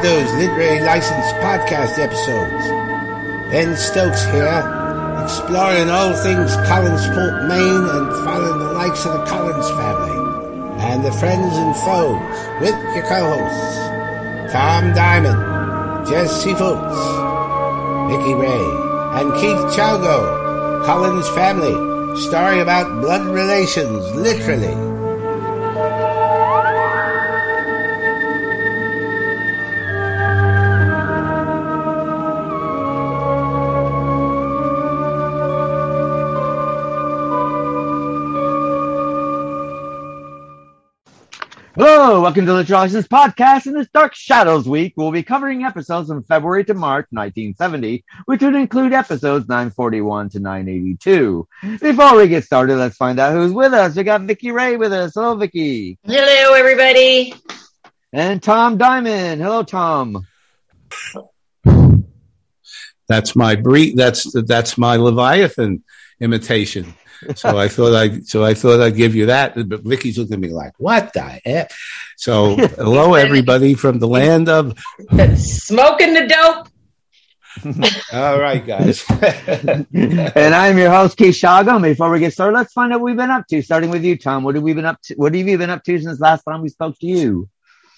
Shadows Literary License podcast episodes. Ben Stokes here, exploring all things Collinsport, Maine, and following the likes of the Collins family and the friends and foes with your co-hosts Tom Diamond, Jesse Fultz, Vicky Ray, and Keith Chalgo, Collins family, story about blood relations, literally. Welcome to the License Podcast. In this Dark Shadows week, we'll be covering episodes from February to March 1970, which would include episodes 941 to 982. Before we get started, let's find out who's with us. We got Vicky Ray with us. Hello, Vicky. Hello, everybody. And Tom Diamond. Hello, Tom. That's my bre- That's that's my Leviathan imitation. So I thought I so I thought I'd give you that. But Vicky's looking at me like, "What the heck?" So hello, everybody from the land of smoking the dope. All right, guys. and I'm your host, Keith Shago. Before we get started, let's find out what we've been up to. Starting with you, Tom. What have we been up to? What have you been up to since last time we spoke to you?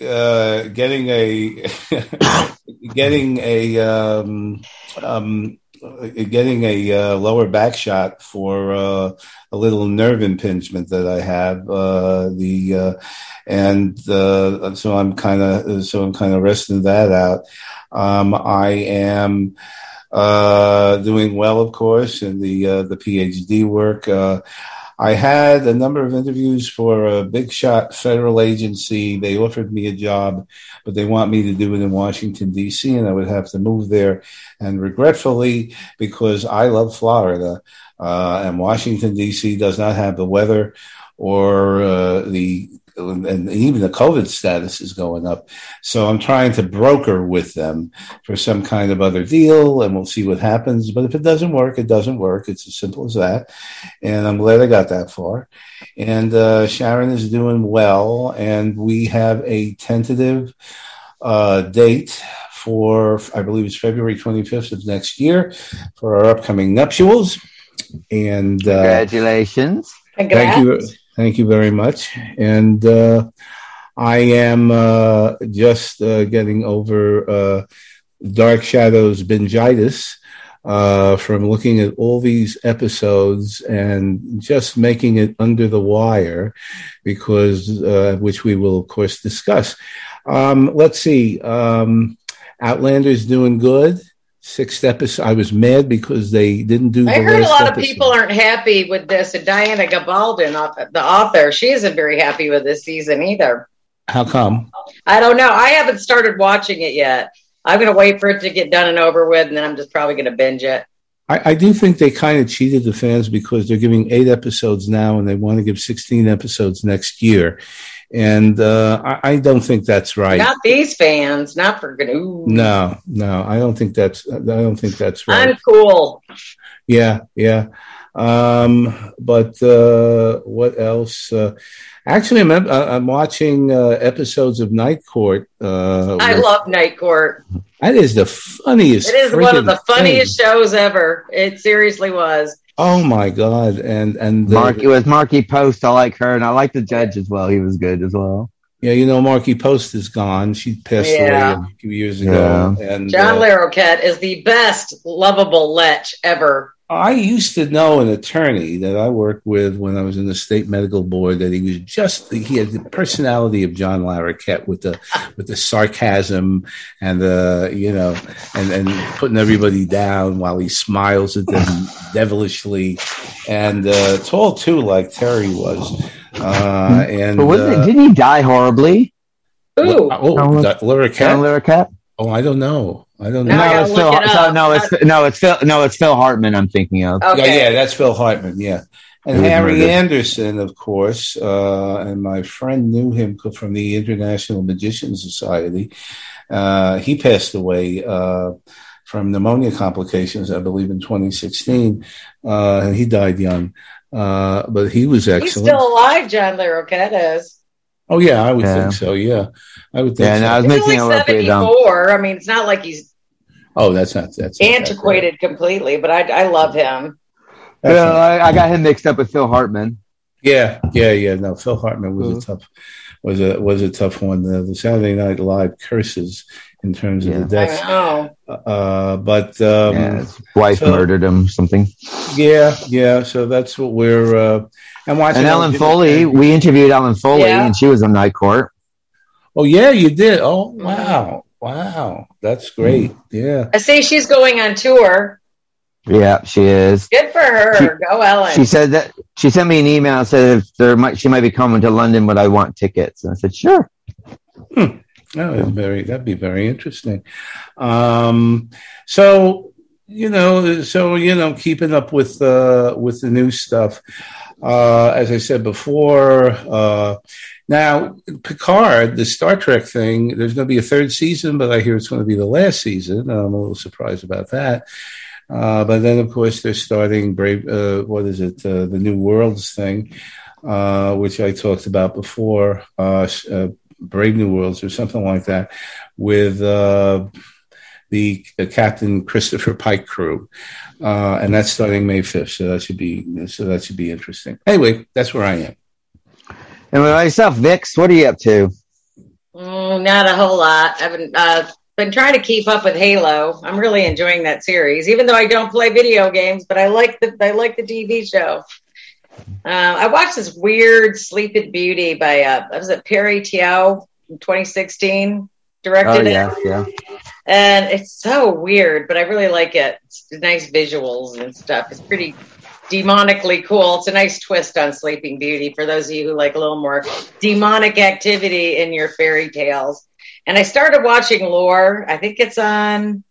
Uh, getting a getting a um, um, getting a uh, lower back shot for uh, a little nerve impingement that I have. Uh, the uh, and uh, so I'm kind of so I'm kind of resting that out. Um, I am uh, doing well, of course, in the the PhD work. I had a number of interviews for a big shot federal agency. They offered me a job, but they want me to do it in Washington, D.C., and I would have to move there. And regretfully, because I love Florida, uh, and Washington, D.C. does not have the weather or uh, the and even the COVID status is going up. So I'm trying to broker with them for some kind of other deal, and we'll see what happens. But if it doesn't work, it doesn't work. It's as simple as that. And I'm glad I got that far. And uh, Sharon is doing well, and we have a tentative uh, date for, I believe it's February 25th of next year for our upcoming nuptials. And uh, congratulations. Thank you. Thank you very much. And uh, I am uh, just uh, getting over uh, Dark Shadows bingitis uh, from looking at all these episodes and just making it under the wire, because uh, which we will of course discuss. Um, let's see. Um, Outlander's doing good sixth episode. I was mad because they didn't do. I heard a lot episode. of people aren't happy with this. And Diana Gabaldon, the author, she isn't very happy with this season either. How come? I don't know. I haven't started watching it yet. I'm going to wait for it to get done and over with, and then I'm just probably going to binge it. I, I do think they kind of cheated the fans because they're giving eight episodes now, and they want to give 16 episodes next year and uh, I, I, don't think that's right. Not these fans, not for GNU. No, no, I don't think that's. I don't think that's right. Uncool. Yeah, yeah. Um, but uh, what else? Uh, actually, I'm, I'm watching uh, episodes of Night Court. Uh, I with, love Night Court. That is the funniest. It is one of the funniest thing. shows ever. It seriously was. Oh my god! And and the, Mark, it was Markie Post. I like her, and I like the judge as well. He was good as well. Yeah, you know, Markie Post is gone. She passed yeah. away a few years ago. Yeah. And John uh, Larroquette is the best lovable lech ever. I used to know an attorney that I worked with when I was in the state medical board that he was just he had the personality of John Larroquette with the with the sarcasm and the you know and and putting everybody down while he smiles at them devilishly. And uh, tall too like Terry was. Uh, and but wasn't uh, didn't he die horribly? Ooh, oh, Larroquette. John Larroquette. Oh, I don't know. I don't know. No, it's Phil, it so, no, it's no, it's Phil. No, it's Phil Hartman. I'm thinking of. Okay. Yeah, yeah, that's Phil Hartman. Yeah, and Harry murdered. Anderson, of course, uh, and my friend knew him from the International Magician Society. Uh, he passed away uh, from pneumonia complications, I believe, in 2016. Uh, he died young, uh, but he was excellent. He's still alive, John Larroquette is. Oh yeah, I would Yeah. think so. Yeah, I would think. Yeah, so. no, I was He's making only it up with um, 74. I mean, it's not like he's oh, that's not that's not that antiquated completely, but I, I love him. bad. That's Yeah, I, I got him mixed up with Phil Hartman. yeah, yeah, yeah. No, Phil Hartman was Mhm. a tough was a was a tough one. The, the Saturday Night Live curses in terms of Yeah. the I deaths. know. Uh, but um, yeah, his wife so- murdered him, something. yeah, yeah. So that's what we're uh, and watching. And Ellen Foley, we interviewed Ellen Foley, Yeah. and she was on Night Court. Oh yeah, you did. Oh wow, wow, that's great. Yeah. I see she's going on tour. Yeah, she is. Good for her. She- Go Ellen. She said that she sent me an email and said if there might she might be coming to London, would I want tickets? And I said sure. Oh, that's very that'd be very interesting. Um, so you know, so you know, keeping up with uh, with the new stuff. Uh, as I said before, uh, now Picard, the Star Trek thing. There's going to be a third season, but I hear it's going to be the last season. I'm a little surprised about that. Uh, but then, of course, they're starting Brave. Uh, what is it? Uh, the New Worlds thing, uh, which I talked about before. Brave New Worlds or something like that, with the Captain Christopher Pike crew, uh, and that's starting May fifth. So that should be so that should be interesting. Anyway, that's where I am. And with myself, Vix, what are you up to? Mm, not a whole lot. I've been uh, been trying to keep up with Halo. I'm really enjoying that series, even though I don't play video games. But I like the I like the TV show. Uh, I watched this weird Sleeping Beauty by uh, was it Pearry Teo in 2016 directed Oh it, yeah, yeah. And it's so weird, but I really like it. It's nice visuals and stuff. It's pretty demonically cool. It's a nice twist on Sleeping Beauty for those of you who like a little more demonic activity in your fairy tales. And I started watching Lore. I think it's on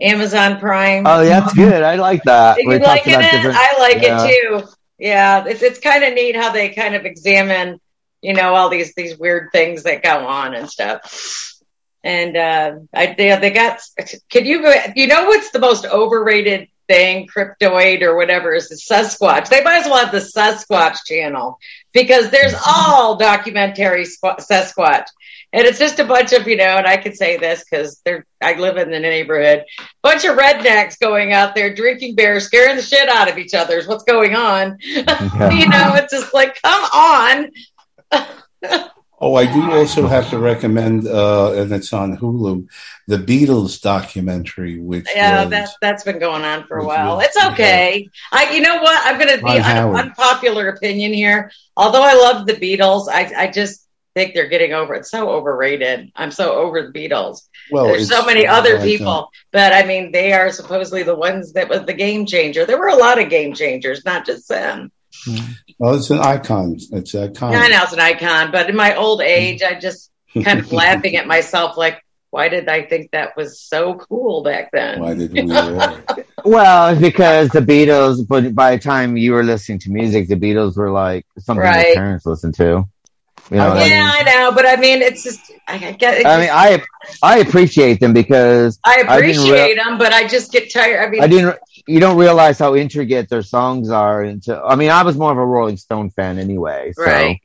Amazon Prime. Oh, yeah, that's good. I like that. You We talked liking about it? different- I like Yeah. it too. Yeah, it's it's kind of neat how they kind of examine, you know, all these these weird things that go on and stuff. And uh, I they, they got. Can you go? you know what's the most overrated thing, cryptoid or whatever, is the Sasquatch. They might as well have the Sasquatch channel because there's all documentary squ- Sasquatch. And it's just a bunch of, you know, and I can say this because they're I live in the neighborhood. Bunch of rednecks going out there drinking beer, scaring the shit out of each other is what's going on. you know, it's just like, come on. Oh, I do also have to recommend, uh, and it's on Hulu, the Beatles documentary, which Yeah, was, that that's been going on for a while. was- It's okay. I, you know what? I'm going to be an unpopular opinion here. Although I love the Beatles, I, I just think they're getting over it. So overrated. I'm so over the Beatles. well, There's so many other like, people, but I mean, they are supposedly the ones that was the game changer. There were a lot of game changers, not just them. Well, it's an icon. It's an icon. I know it's an icon, but in my old age, I just kind of laughing at myself, like, why did I think that was so cool back then? Why did we? Well, because the Beatles, but by the time you were listening to music, the Beatles were like something Right. your parents listened to. You know oh, I yeah, mean? I know, but I mean, it's just I, I get. I mean, I I appreciate them because I I didn't appreciate them, but I just get tired. I mean, I didn't. You don't realize how intricate their songs are. Into I mean, I was more of a Rolling Stone fan anyway. So, Right.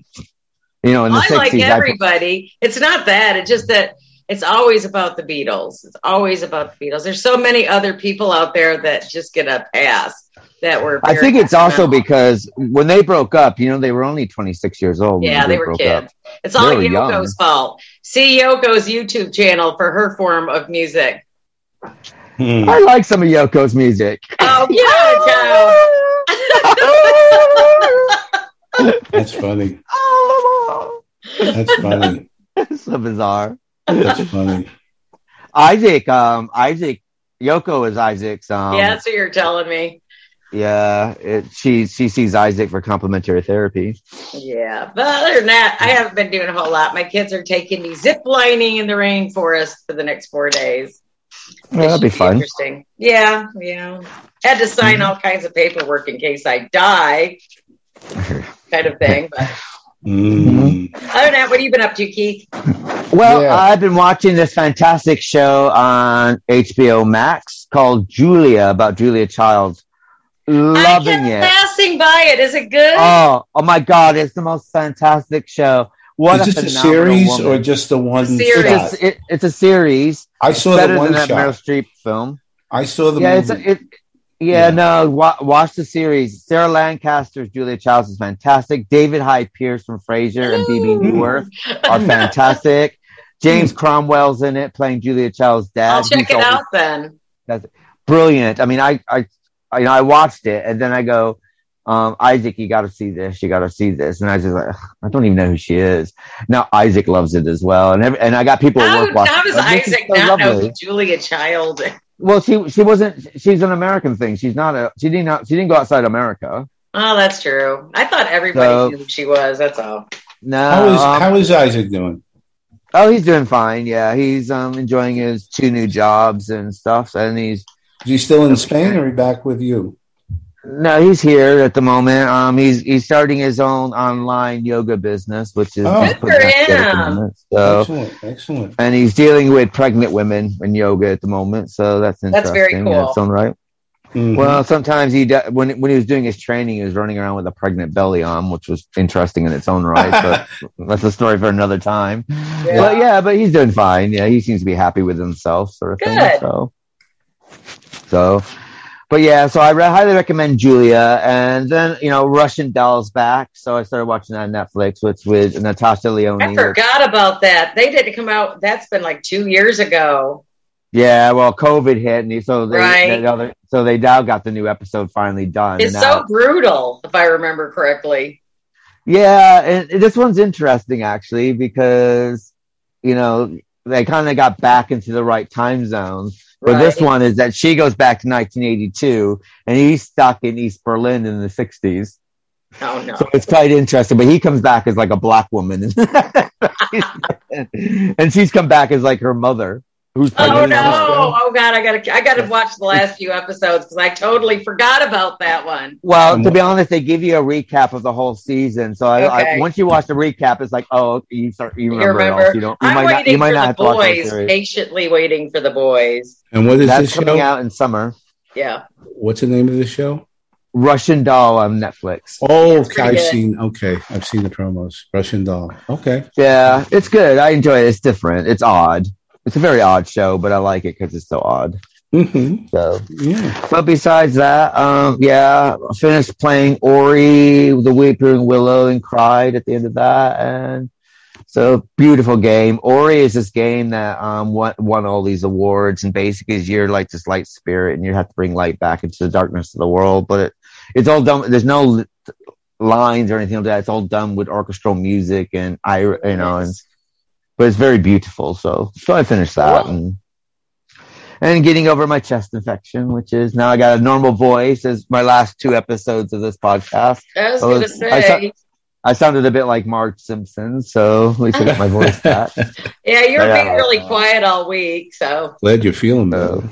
You know, in the I like sixties, everybody. It's not that. It's just that it's always about the Beatles. It's always about the Beatles. There's so many other people out there that just get a pass that were. I think it's also instrumental. because when they broke up, you know, they were only twenty six years old. Yeah, they were kids. up. It's all They were young. Yoko's fault. See Yoko's YouTube channel for her form of music. hmm. I like some of Yoko's music. Oh, yeah, That's funny. That's funny. so bizarre. That's funny. Isaac, um, Isaac, Yoko is Isaac's. Um, yeah, that's what you're telling me. Yeah. It, she she sees Isaac for complementary therapy. Yeah, but other than that, I haven't been doing a whole lot. My kids are taking me zip lining in the rainforest for the next four days. Yeah, that'd be Should fun. Interesting. Yeah, yeah. Had to sign all kinds of paperwork in case I die, kind of thing. But Mm. other than that, what have you been up to, Keith? Well, Yeah. I've been watching this fantastic show on HBO Max called Julia about Julia Childs. I Loving kept it. passing by it. Is it good? Oh, oh my God, it's the most fantastic show. what Is a this a series woman. or just the one Series. shot? It's a, it, it's a series. I It's saw better the one than that shot. Meryl Streep film. I saw the yeah, it's movie. it. Yeah, Yeah. no. Wa- watch the series. Sarah Lancaster's Julia Childs is fantastic. David Hyde Pierce from Frasier and Bebe Neuwirth are fantastic. James Cromwell's in it playing Julia Child's dad. I'll check He's it always out then. That's Brilliant. I mean, I, I, I, you know, I watched it and then I go, um, Isaac, you got to see this. You got to see this. And I was just like, I don't even know who she is. Now Isaac loves it as well, and every, and I got people at work watching. how does like, Isaac so not lovely. who Julia Child? Well, she she wasn't. She's an American thing. She's not a. She didn't. She didn't go outside America. Oh, that's true. I thought everybody So- knew who she was. That's all. No. how is um, how is Isaac doing? oh, he's doing fine. Yeah, he's um enjoying his two new jobs and stuff, and he's Is he still in Spain or he back with you? no, he's here at the moment. Um, he's he's starting his own online yoga business, which is Oh. Good for that together at the him. So. Excellent, excellent. And he's dealing with pregnant women in yoga at the moment, so that's interesting. That's very in cool. its own right. Mhm. Well, sometimes he do- when when he was doing his training, he was running around with a pregnant belly on, which was interesting in its own right. But that's a story for another time. Yeah. But yeah, but he's doing fine. Yeah, he seems to be happy with himself, sort of thing. So, so, but yeah, so I re- highly recommend Julia. And then you know, Russian Doll's back, so I started watching that on Netflix, which with Natasha Lyonne. I forgot about that. They didn't come out. That's been like two years ago. Yeah, well, COVID hit, and so they, Right. they- so they now got the new episode finally done. It's so brutal, if I remember correctly. Yeah, and this one's interesting actually because you know they kind of got back into the right time zone. But this one is that she goes back to 1982, and he's stuck in East Berlin in the 60s. Oh no. So it's quite interesting. But he comes back as like a black woman, and she's come back as like her mother, who's Oh no! Oh god, I gotta I gotta watch the last few episodes because I totally forgot about that one. Well, to be honest, they give you a recap of the whole season. So I, I, once you watch the recap, it's like, oh, you start, you You remember, it all. remember? So you don't, you I'm might not, waiting you might for not the have to watch the whole boys, patiently waiting for the boys. And what is That's this coming show? out in summer. Yeah. What's the name of the show? Russian Doll on Netflix. Oh, okay, I've good. seen. Okay, I've seen the promos. Russian Doll. Okay. Yeah, it's good. I enjoy it. It's different. It's odd. It's a very odd show, but I like it because it's so odd. hmm So, Yeah. but besides that, um, yeah, I finished playing Ori, the Weeping Willow, and cried at the end of that, and so beautiful game. Ori is this game that um won, won all these awards, and basically you're like this light spirit, and you have to bring light back into the darkness of the world. But it, it's all done. There's no lines or anything like that. It's all done with orchestral music and I, you know, and but it's very beautiful. So, so I finished that Cool. and and getting over my chest infection, which is now I got a normal voice. As my last two episodes of this podcast, I was gonna I saw- say, I sounded a bit like Marge Simpson, so at least I got my voice back. yeah, you were being really quiet all week, so Glad you're feeling better.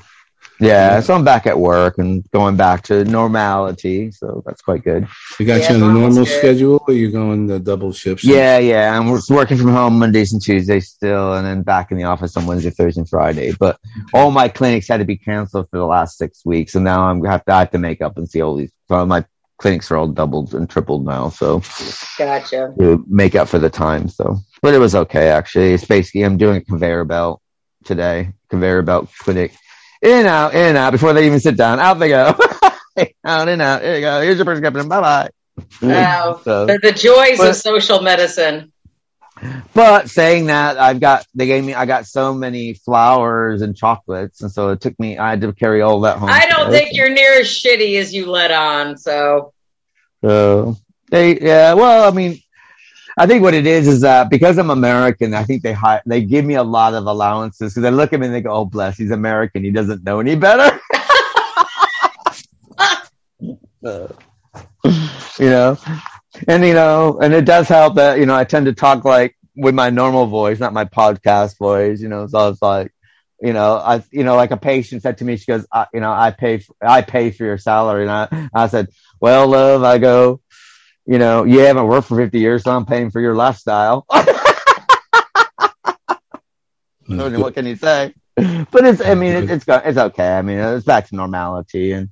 So, yeah, so I'm back at work and going back to normality, so that's quite good. You got Yeah, you on a mine was normal good. schedule, or you going the double shifts? Yeah, yeah. I'm working from home Mondays and Tuesdays still, and then back in the office on Wednesday, Thursday, and Friday. But all my clinics had to be canceled for the last six weeks, and now I'm have to, I have to make up and see all these. So my clinics are all doubled and tripled now, so gotcha. to make up for the time. So, but it was okay actually. It's basically I'm doing a conveyor belt today, conveyor belt clinic, in and out, in and out before they even sit down. Out they go, out and out. Here you go. Here's your prescription. Bye bye. Wow. So, The, the joys But- of social medicine. But saying that, I've got they gave me I got so many flowers and chocolates, and so it took me I had to carry all that home. I don't think you're near as shitty as you let on. So So they yeah, well, I mean, I think what it is is that because I'm American, I think they hi- they give me a lot of allowances because they look at me and they go, "Oh, bless, he's American, he doesn't know any better." You know, and you know, and it does help that you know I tend to talk like with my normal voice, not my podcast voice. You know, so it's like. You know, I, you know, like a patient said to me, she goes, I, you know, I pay, for, I pay for your salary. And I, I said, well, love, I go, you know, you haven't worked for 50 years, so I'm paying for your lifestyle. I mean, what can you say? But it's, I mean, it, it's, go- it's okay. I mean, it's back to normality and,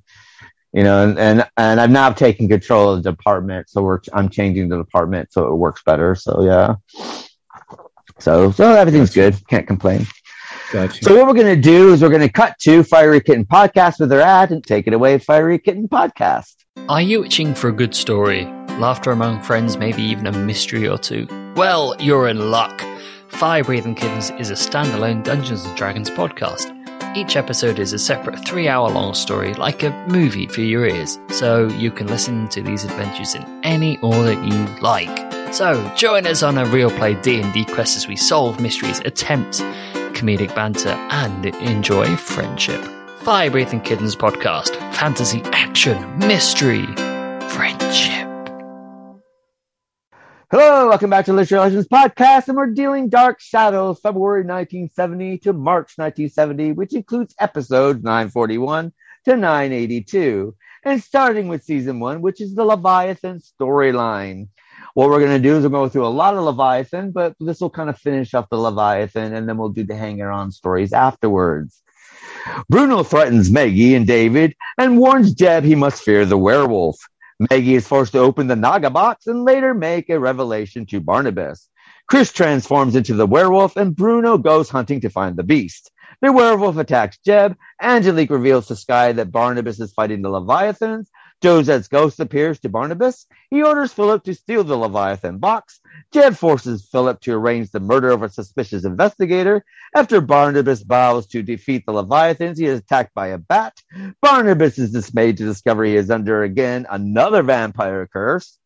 you know, and, and, and I've now taken control of the department. So we're, I'm changing the department so it works better. So yeah. So, so everything's good. Can't complain. Gotcha. So what we're going to do is we're going to cut to Fiery Kitten Podcast with their ad and take it away, Fiery Kitten Podcast. Are you itching for a good story? Laughter among friends, maybe even a mystery or two? Well, you're in luck. Fire Breathing Kittens is a standalone Dungeons and Dragons podcast. Each episode is a separate three hour long story, like a movie for your ears, so you can listen to these adventures in any order you like. So join us on a real play D&D quest as we solve mysteries, attempt comedic banter, and enjoy friendship. Fire Breathing Kittens podcast, fantasy, action, mystery, friendship. Hello, welcome back to Literature Legends Podcast, and we're dealing Dark Shadows, February 1970 to March 1970, which includes episodes 941 to 982, and starting with season one, which is the Leviathan storyline. What we're going to do is we're going to go through a lot of Leviathan, but this will kind of finish up the Leviathan, and then we'll do the hanger on stories afterwards. Bruno threatens Maggie and David and warns Jeb he must fear the werewolf. Maggie is forced to open the Naga box and later make a revelation to Barnabas. Chris transforms into the werewolf and Bruno goes hunting to find the beast. The werewolf attacks Jeb. Angelique reveals to Sky that Barnabas is fighting the Leviathans. Josette's ghost appears to Barnabas. He orders Philip to steal the Leviathan box. Jeb forces Philip to arrange the murder of a suspicious investigator. After Barnabas vows to defeat the Leviathans, he is attacked by a bat. Barnabas is dismayed to discover he is under again another vampire curse.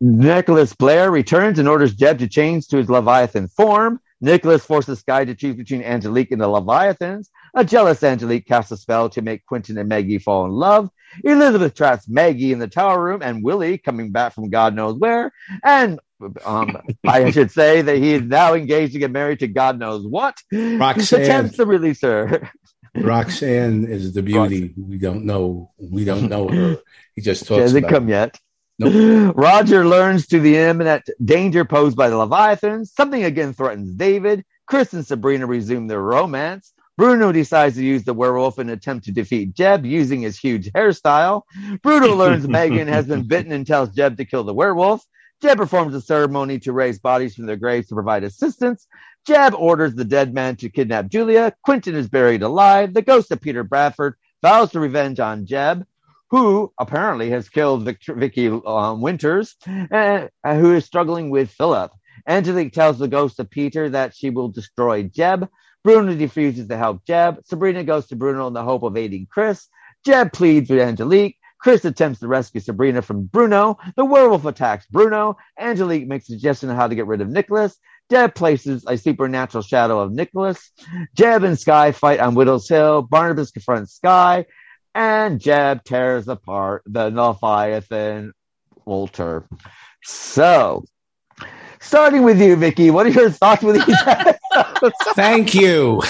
Nicholas Blair returns and orders Jeb to change to his Leviathan form. Nicholas forces Sky to choose between Angelique and the Leviathans. A jealous Angelique casts a spell to make Quentin and Maggie fall in love. Elizabeth traps Maggie in the tower room and Willie coming back from God knows where. And um, I should say that he is now engaged to get married to God knows what. Roxanne. Attempts to release her. Roxanne is the beauty. We don't know. We don't know her. He just She talks hasn't about. come yet. Nope. Roger learns to the imminent danger posed by the Leviathans. Something again threatens David. Chris and Sabrina resume their romance. Bruno decides to use the werewolf in an attempt to defeat Jeb using his huge hairstyle. Bruno learns Megan has been bitten and tells Jeb to kill the werewolf. Jeb performs a ceremony to raise bodies from their graves to provide assistance. Jeb orders the dead man to kidnap Julia. Quentin is buried alive. The ghost of Peter Bradford vows to revenge on Jeb who apparently has killed Victor, Vicky um, Winters, uh, who is struggling with Philip. Angelique tells the ghost of Peter that she will destroy Jeb. Bruno refuses to help Jeb. Sabrina goes to Bruno in the hope of aiding Chris. Jeb pleads with Angelique. Chris attempts to rescue Sabrina from Bruno. The werewolf attacks Bruno. Angelique makes a suggestion on how to get rid of Nicholas. Jeb places a supernatural shadow of Nicholas. Jeb and Sky fight on Widow's Hill. Barnabas confronts Sky and Jeb tears apart the Leviathan altar. So, starting with you, Vicky, what are your thoughts with these? Thank you.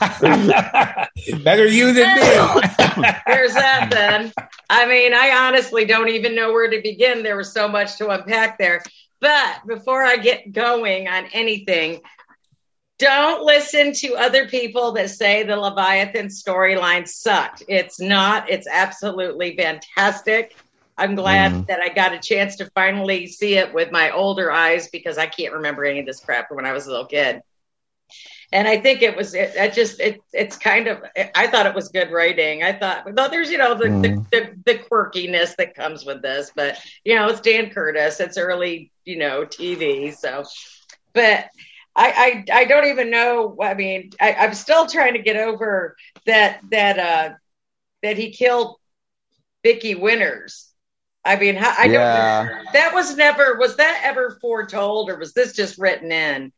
Better you than me. There's that then. I mean, I honestly don't even know where to begin. There was so much to unpack there. But before I get going on anything, don't listen to other people that say the Leviathan storyline sucked. It's not. It's absolutely fantastic. I'm glad Mhm. that I got a chance to finally see it with my older eyes because I can't remember any of this crap from when I was a little kid. And I think it was it, it just it it's kind of I thought it was good writing. I thought though there's you know the, Mhm. the, the the quirkiness that comes with this, but you know it's Dan Curtis. It's early you know TV, so but I, I I don't even know. I mean, I, I'm still trying to get over that that uh that he killed Vicky Winters. I mean, how, I Yeah. don't. That was never. Was that ever foretold, or was this just written in?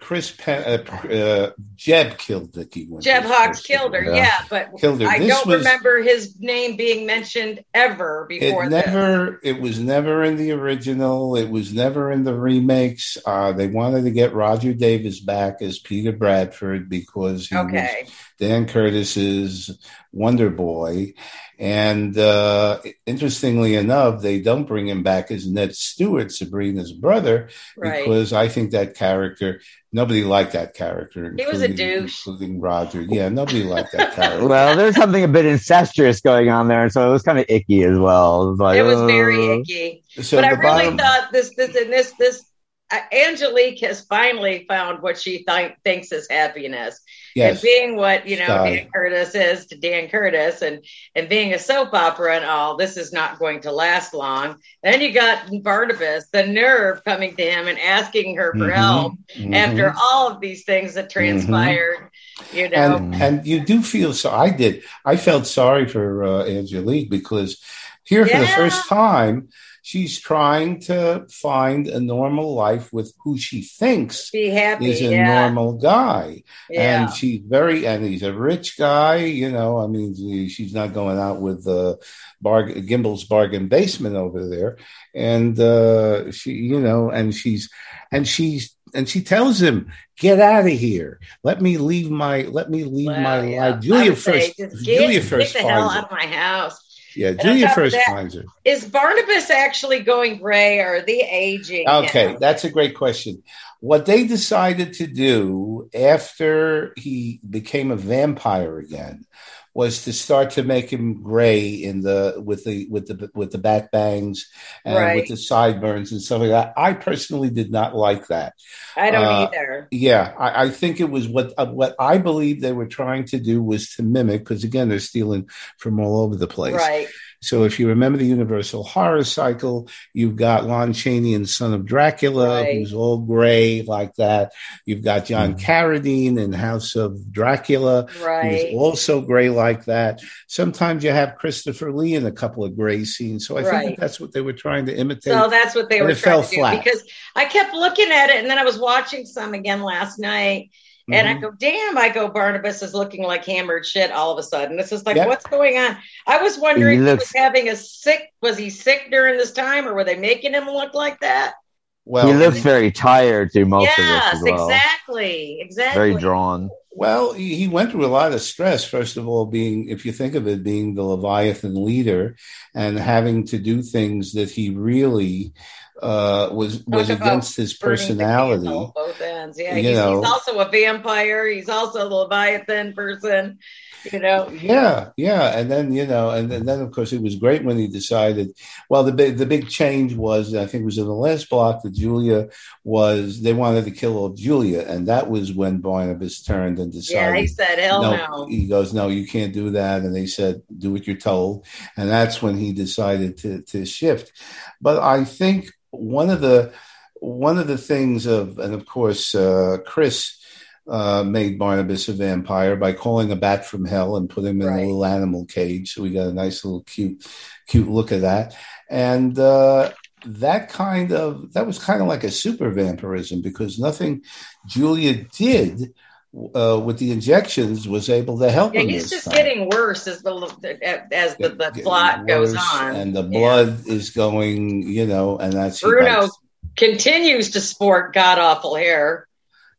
Chris Pe- uh, uh, Jeb killed Vicky. Winters. Jeb Hawkes killed her, Yeah. yeah, but Killed her. I This don't was- remember his name being mentioned ever before. It this. never. It was never in the original. It was never in the remakes. Uh, they wanted to get Roger Davis back as Peter Bradford because he was Okay, Dan Curtis's Wonder Boy. And uh, interestingly enough, they don't bring him back as Ned Stuart, Sabrina's brother, Right. because I think that character, nobody liked that character. He was a including- douche. Including Roger. Yeah, nobody liked that character. Well, there's something a bit incestuous going on there, so it was kind of icky as well. It was, like, It was very uh, icky. so but I really bottom- thought this, this, and this, this. Uh, Angelique has finally found what she th- thinks is happiness, yes. and being what you know. Dan Curtis is to Dan Curtis, and and being a soap opera and all. This is not going to last long. Then you got Barnabas, the nerve coming to him and asking her for Mhm. help Mhm. after all of these things that transpired. You know, and and you do feel so i did i felt sorry for uh, angelique because here for the first time she's trying to find a normal life with who she thinks happy. is a yeah, normal guy yeah. and she's very and he's a rich guy you know i mean she's not going out with uh bar gimbel's bargain basement over there and uh she you know and she's and she's and she tells him get out of here let me leave my let me leave Well, my yeah. life julia would say, first just get, julia get the hell out of my house. Yeah top of first that- finds Is Barnabas actually going gray or they aging? Okay, that's a great question. What they decided to do after he became a vampire again was to start to make him gray in the with the with the with the back bangs and Right. with the sideburns and stuff like that. I personally did not like that. I don't uh, either. Yeah, I, I think it was what uh, what I believe they were trying to do was to mimic because again they're stealing from all over the place. Right. So if you remember the Universal Horror Cycle, you've got Lon Chaney and Son of Dracula, Right. who's all gray like that. You've got John Mhm. Carradine in House of Dracula, Right. who's also gray like that. Sometimes you have Christopher Lee in a couple of gray scenes. So I think that that's what they were trying to imitate. So that's what they But were it trying fell to do flat. because I kept looking at it and then I was watching some again last night and I Mhm. go, damn, I go, Barnabas is looking like hammered shit all of a sudden. This is like, Yep. what's going on? I was wondering He if he was having a sick, was he sick during this time or were they making him look like that? well, he looks very tired through most yes, of this as well. exactly. Exactly. Very drawn. Well, he he went through a lot of stress. First of all, being, if you think of it, being the Leviathan leader and having to do things that he really uh, was was Talk against his personality. both ends. Yeah, You he's, know. he's also a vampire. He's also a Leviathan person. You know, Yeah, yeah, and then you know, and, and then of course it was great when he decided. Well, the big the big change was I think it was in the last block that Julia was they wanted to kill old Julia, and that was when Barnabas turned and decided. yeah. He said, "Hell no, no." he goes, no, you can't do that. And they said, do what you're told. And that's when he decided to, to shift. But I think one of the, one of the things of, and of course, uh, Chris, uh, made Barnabas a vampire by calling a bat from hell and put him in Right. a little animal cage. So we got a nice little cute, cute look at that. And, uh, that kind of that was kind of like a super vampirism because nothing Julia did uh, with the injections was able to help Yeah, him. he's just time. getting worse as the as the, the plot goes on. and the Yeah. blood is going. You know, and that's Bruno continues to sport god awful hair.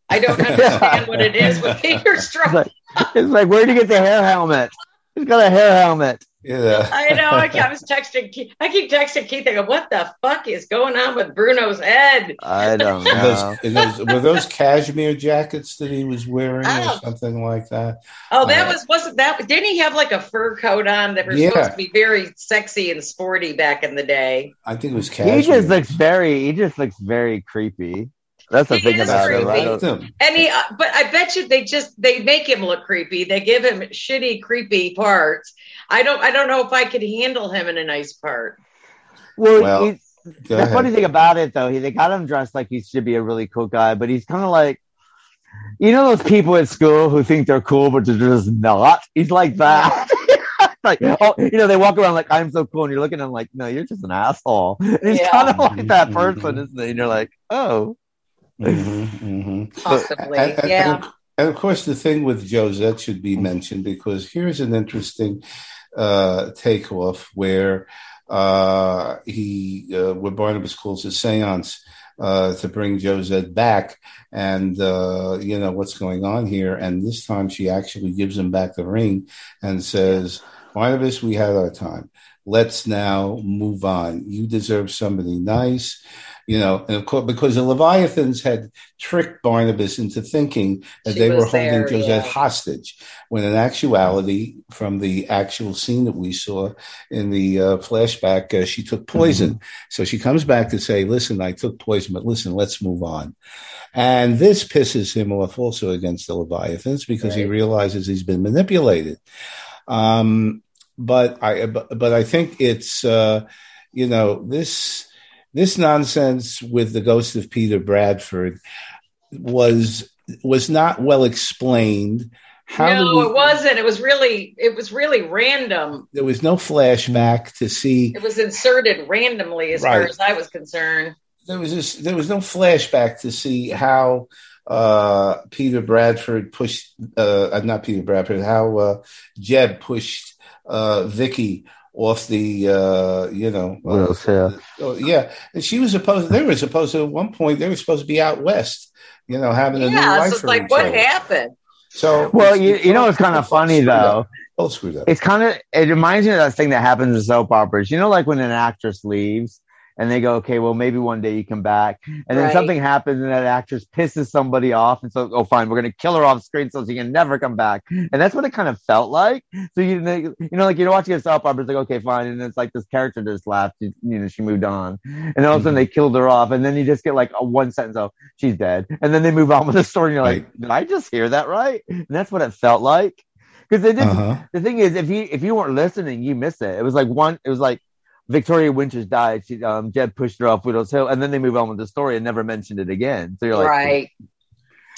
I don't understand what it is with Peter It's like, it's like, where'd you get the hair helmet? He's got a hair helmet. Yeah. I know. I, I was texting. Keith- I keep texting Keith. I go, "What the fuck is going on with Bruno's head?" I don't And know. those, those, were those cashmere jackets that he was wearing Oh. or something like that? Oh, that Uh, was wasn't that? Didn't he have like a fur coat on that was Yeah. supposed to be very sexy and sporty back in the day? I think it was Cashmere. He just looks very. He just looks very creepy. That's the He thing is about creepy. him. I I don't. And he, uh, but I bet you they just they make him look creepy. They give him shitty, creepy parts. I don't, I don't know if I could handle him in a nice part. well, Well, he's- the ahead. funny thing about it, though, he they got him dressed like he should be a really cool guy, but he's kind of like, you know, those people at school who think they're cool but they're just not. He's like that. like, oh, you know, they walk around like I'm so cool, and you're looking at him like, no, you're just an asshole. And he's Yeah. kind of like that person, isn't he? And you're like, oh, Mhm, mhm. Possibly, And- and- yeah. And, and of course, the thing with Josette should be mentioned because here's an interesting uh, takeoff where uh, he, uh, what Barnabas calls a seance. uh, to bring Josette back and, uh, you know, what's going on here. And this time she actually gives him back the ring and says, Barnabas, we had our time. Let's now move on. You deserve somebody nice you know, and of course, because the Leviathans had tricked Barnabas into thinking that She they were was there, holding Josette yeah. hostage, when in actuality, from the actual scene that we saw in the uh, flashback, uh, she took poison. So she comes back to say, "Listen, I took poison, but listen, let's move on." And this pisses him off also against the Leviathans because he realizes he's been manipulated. Um, but I, but, but I think it's, uh, you know, this this nonsense with the ghost of Peter Bradford was was not well explained. How no, we- it wasn't. It was really, it was really random. There was no flashback to see. It was inserted randomly, as far as I was concerned. There was this, there was no flashback to see how uh, Peter Bradford pushed, uh, uh, not Peter Bradford, how uh, Jeb pushed uh, Vicky off the, uh, you know, uh, yeah. Oh, yeah, and she was supposed. They were supposed to at one point. They were supposed to be out west. You know, having a new Yeah, life so it's for like, what other. happened? So, Well, you, you know, it's kind of funny screwed though. up. Both screwed up. It's kind of it reminds me of that thing that happens in soap operas. You know, like when an actress leaves and they go, "Okay, well, maybe one day you come back," and then Right. something happens and that actress pisses somebody off, and so, oh, fine, we're gonna kill her off screen so she can never come back. And that's what it kind of felt like. So you know, you know, like you're watching a soap opera, it's like, okay, fine, and it's like this character just left, you, you know, she moved on, and then all of a sudden they killed her off, and then you just get like a one sentence, oh, she's dead, and then they move on with the story, and you're like, Right. did I just hear that right? And that's what it felt like. Because they didn't Uh-huh. the thing is, if you if you weren't listening, you missed it. It was like one. It was like Victoria Winters died. She, um, Jeb pushed her off Widow's Hill, and then they move on with the story and never mentioned it again. So you're like, right.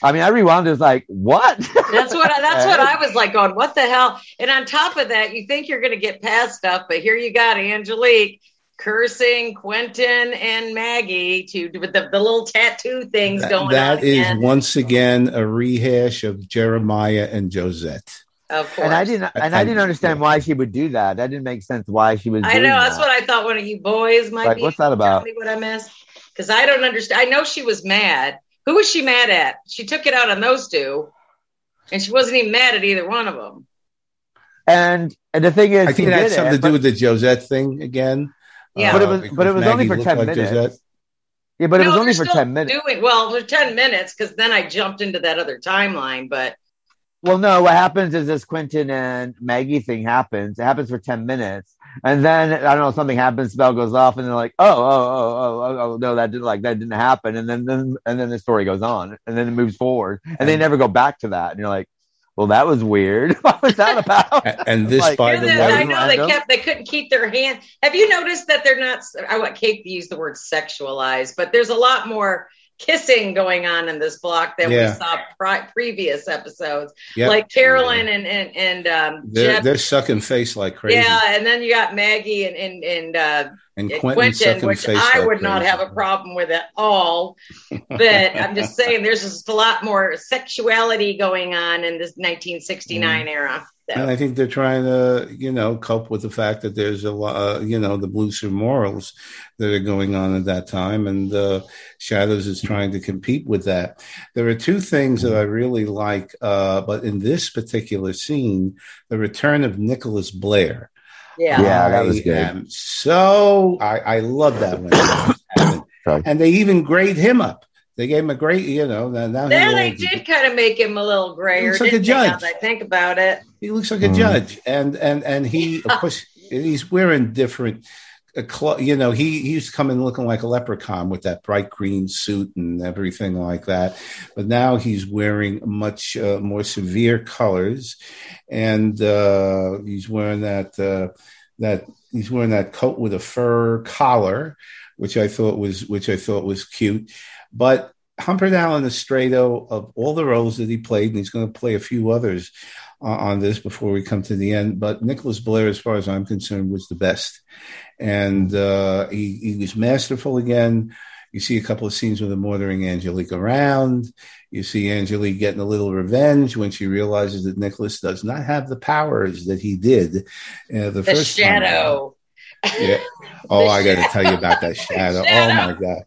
I mean, I rewound. It was like, what? That's what I, that's what I was like going, what the hell? And on top of that, you think you're going to get past stuff, but here you got Angelique cursing Quentin and Maggie to with the, the little tattoo things That, going that on. is again. once again a rehash of Jeremiah and Josette. Of course. and I didn't. And I, I- didn't understand yeah. why she would do that. That didn't make sense. Why she was. I doing know that's that. what I thought. One of you boys might Like, be. what's that about? Tell me what I missed because I don't understand. I know she was mad. Who was she mad at? She took it out on those two, and she wasn't even mad at either one of them. And and the thing is, I think it had something it, to but- do with the Josette thing again. Yeah. But it was- uh, but it was only for 10 like minutes. Josette. Yeah, but it No, was only for ten minutes. Doing well for ten minutes because then I jumped into that other timeline. But Well, no, what happens is this Quentin and Maggie thing happens. It happens for 10 minutes. And then, I don't know, something happens, spell goes off, and they're like, oh, oh, oh, oh, oh, oh, oh no, that didn't, like, that didn't happen. And then, then, and then the story goes on, and then it moves forward. And they never go back to that. And you're like, well, that was weird. what was that about? And this, Like, by the they- that I was way, know they kept they couldn't keep their hand. Have you noticed that they're not? I want Kate to use the word sexualized, but there's a lot more kissing going on in this block that Yeah. we saw pri- previous episodes. Yep. Like Carolyn and and and um, they're, Jeb. they're sucking face like crazy. Yeah, and then you got Maggie and and and uh, and Quentin, Quentin, which I like would not have a problem with at all. But I'm just saying, there's just a lot more sexuality going on in this 1969 era. So, And I think they're trying to, you know, cope with the fact that there's a lot, uh, you know, the blues morals that are going on at that time, and uh, Shadows is trying to compete with that. There are two things that I really like, uh, but in this particular scene, the return of Nicholas Blair. yeah. Yeah, that was good. so I, I love that when that happened. Sorry. and they even grade him up. They gave him a great, you know. Now now he Then they all- did kind of make him a little grayer. Looks like a didn't they, now judge. that I think about it. He looks like a Mhm. judge, and and and he, of course, he's wearing different. Uh, clo- you know, he, he used to come in looking like a leprechaun with that bright green suit and everything like that. But now he's wearing much uh, more severe colors, and uh, he's wearing that uh, that he's wearing that coat with a fur collar, which I thought was which I thought was cute. But Humperdinck Allen Astredo, of all the roles that he played, and he's going to play a few others uh, on this before we come to the end. But Nicholas Blair, as far as I'm concerned, was the best, and uh, he he was masterful again. You see a couple of scenes with him ordering Angelique around. You see Angelique getting a little revenge when she realizes that Nicholas does not have the powers that he did uh, the, The first time shadow. Yeah. Oh, I got to tell you about that shadow. Shadow. Oh my god.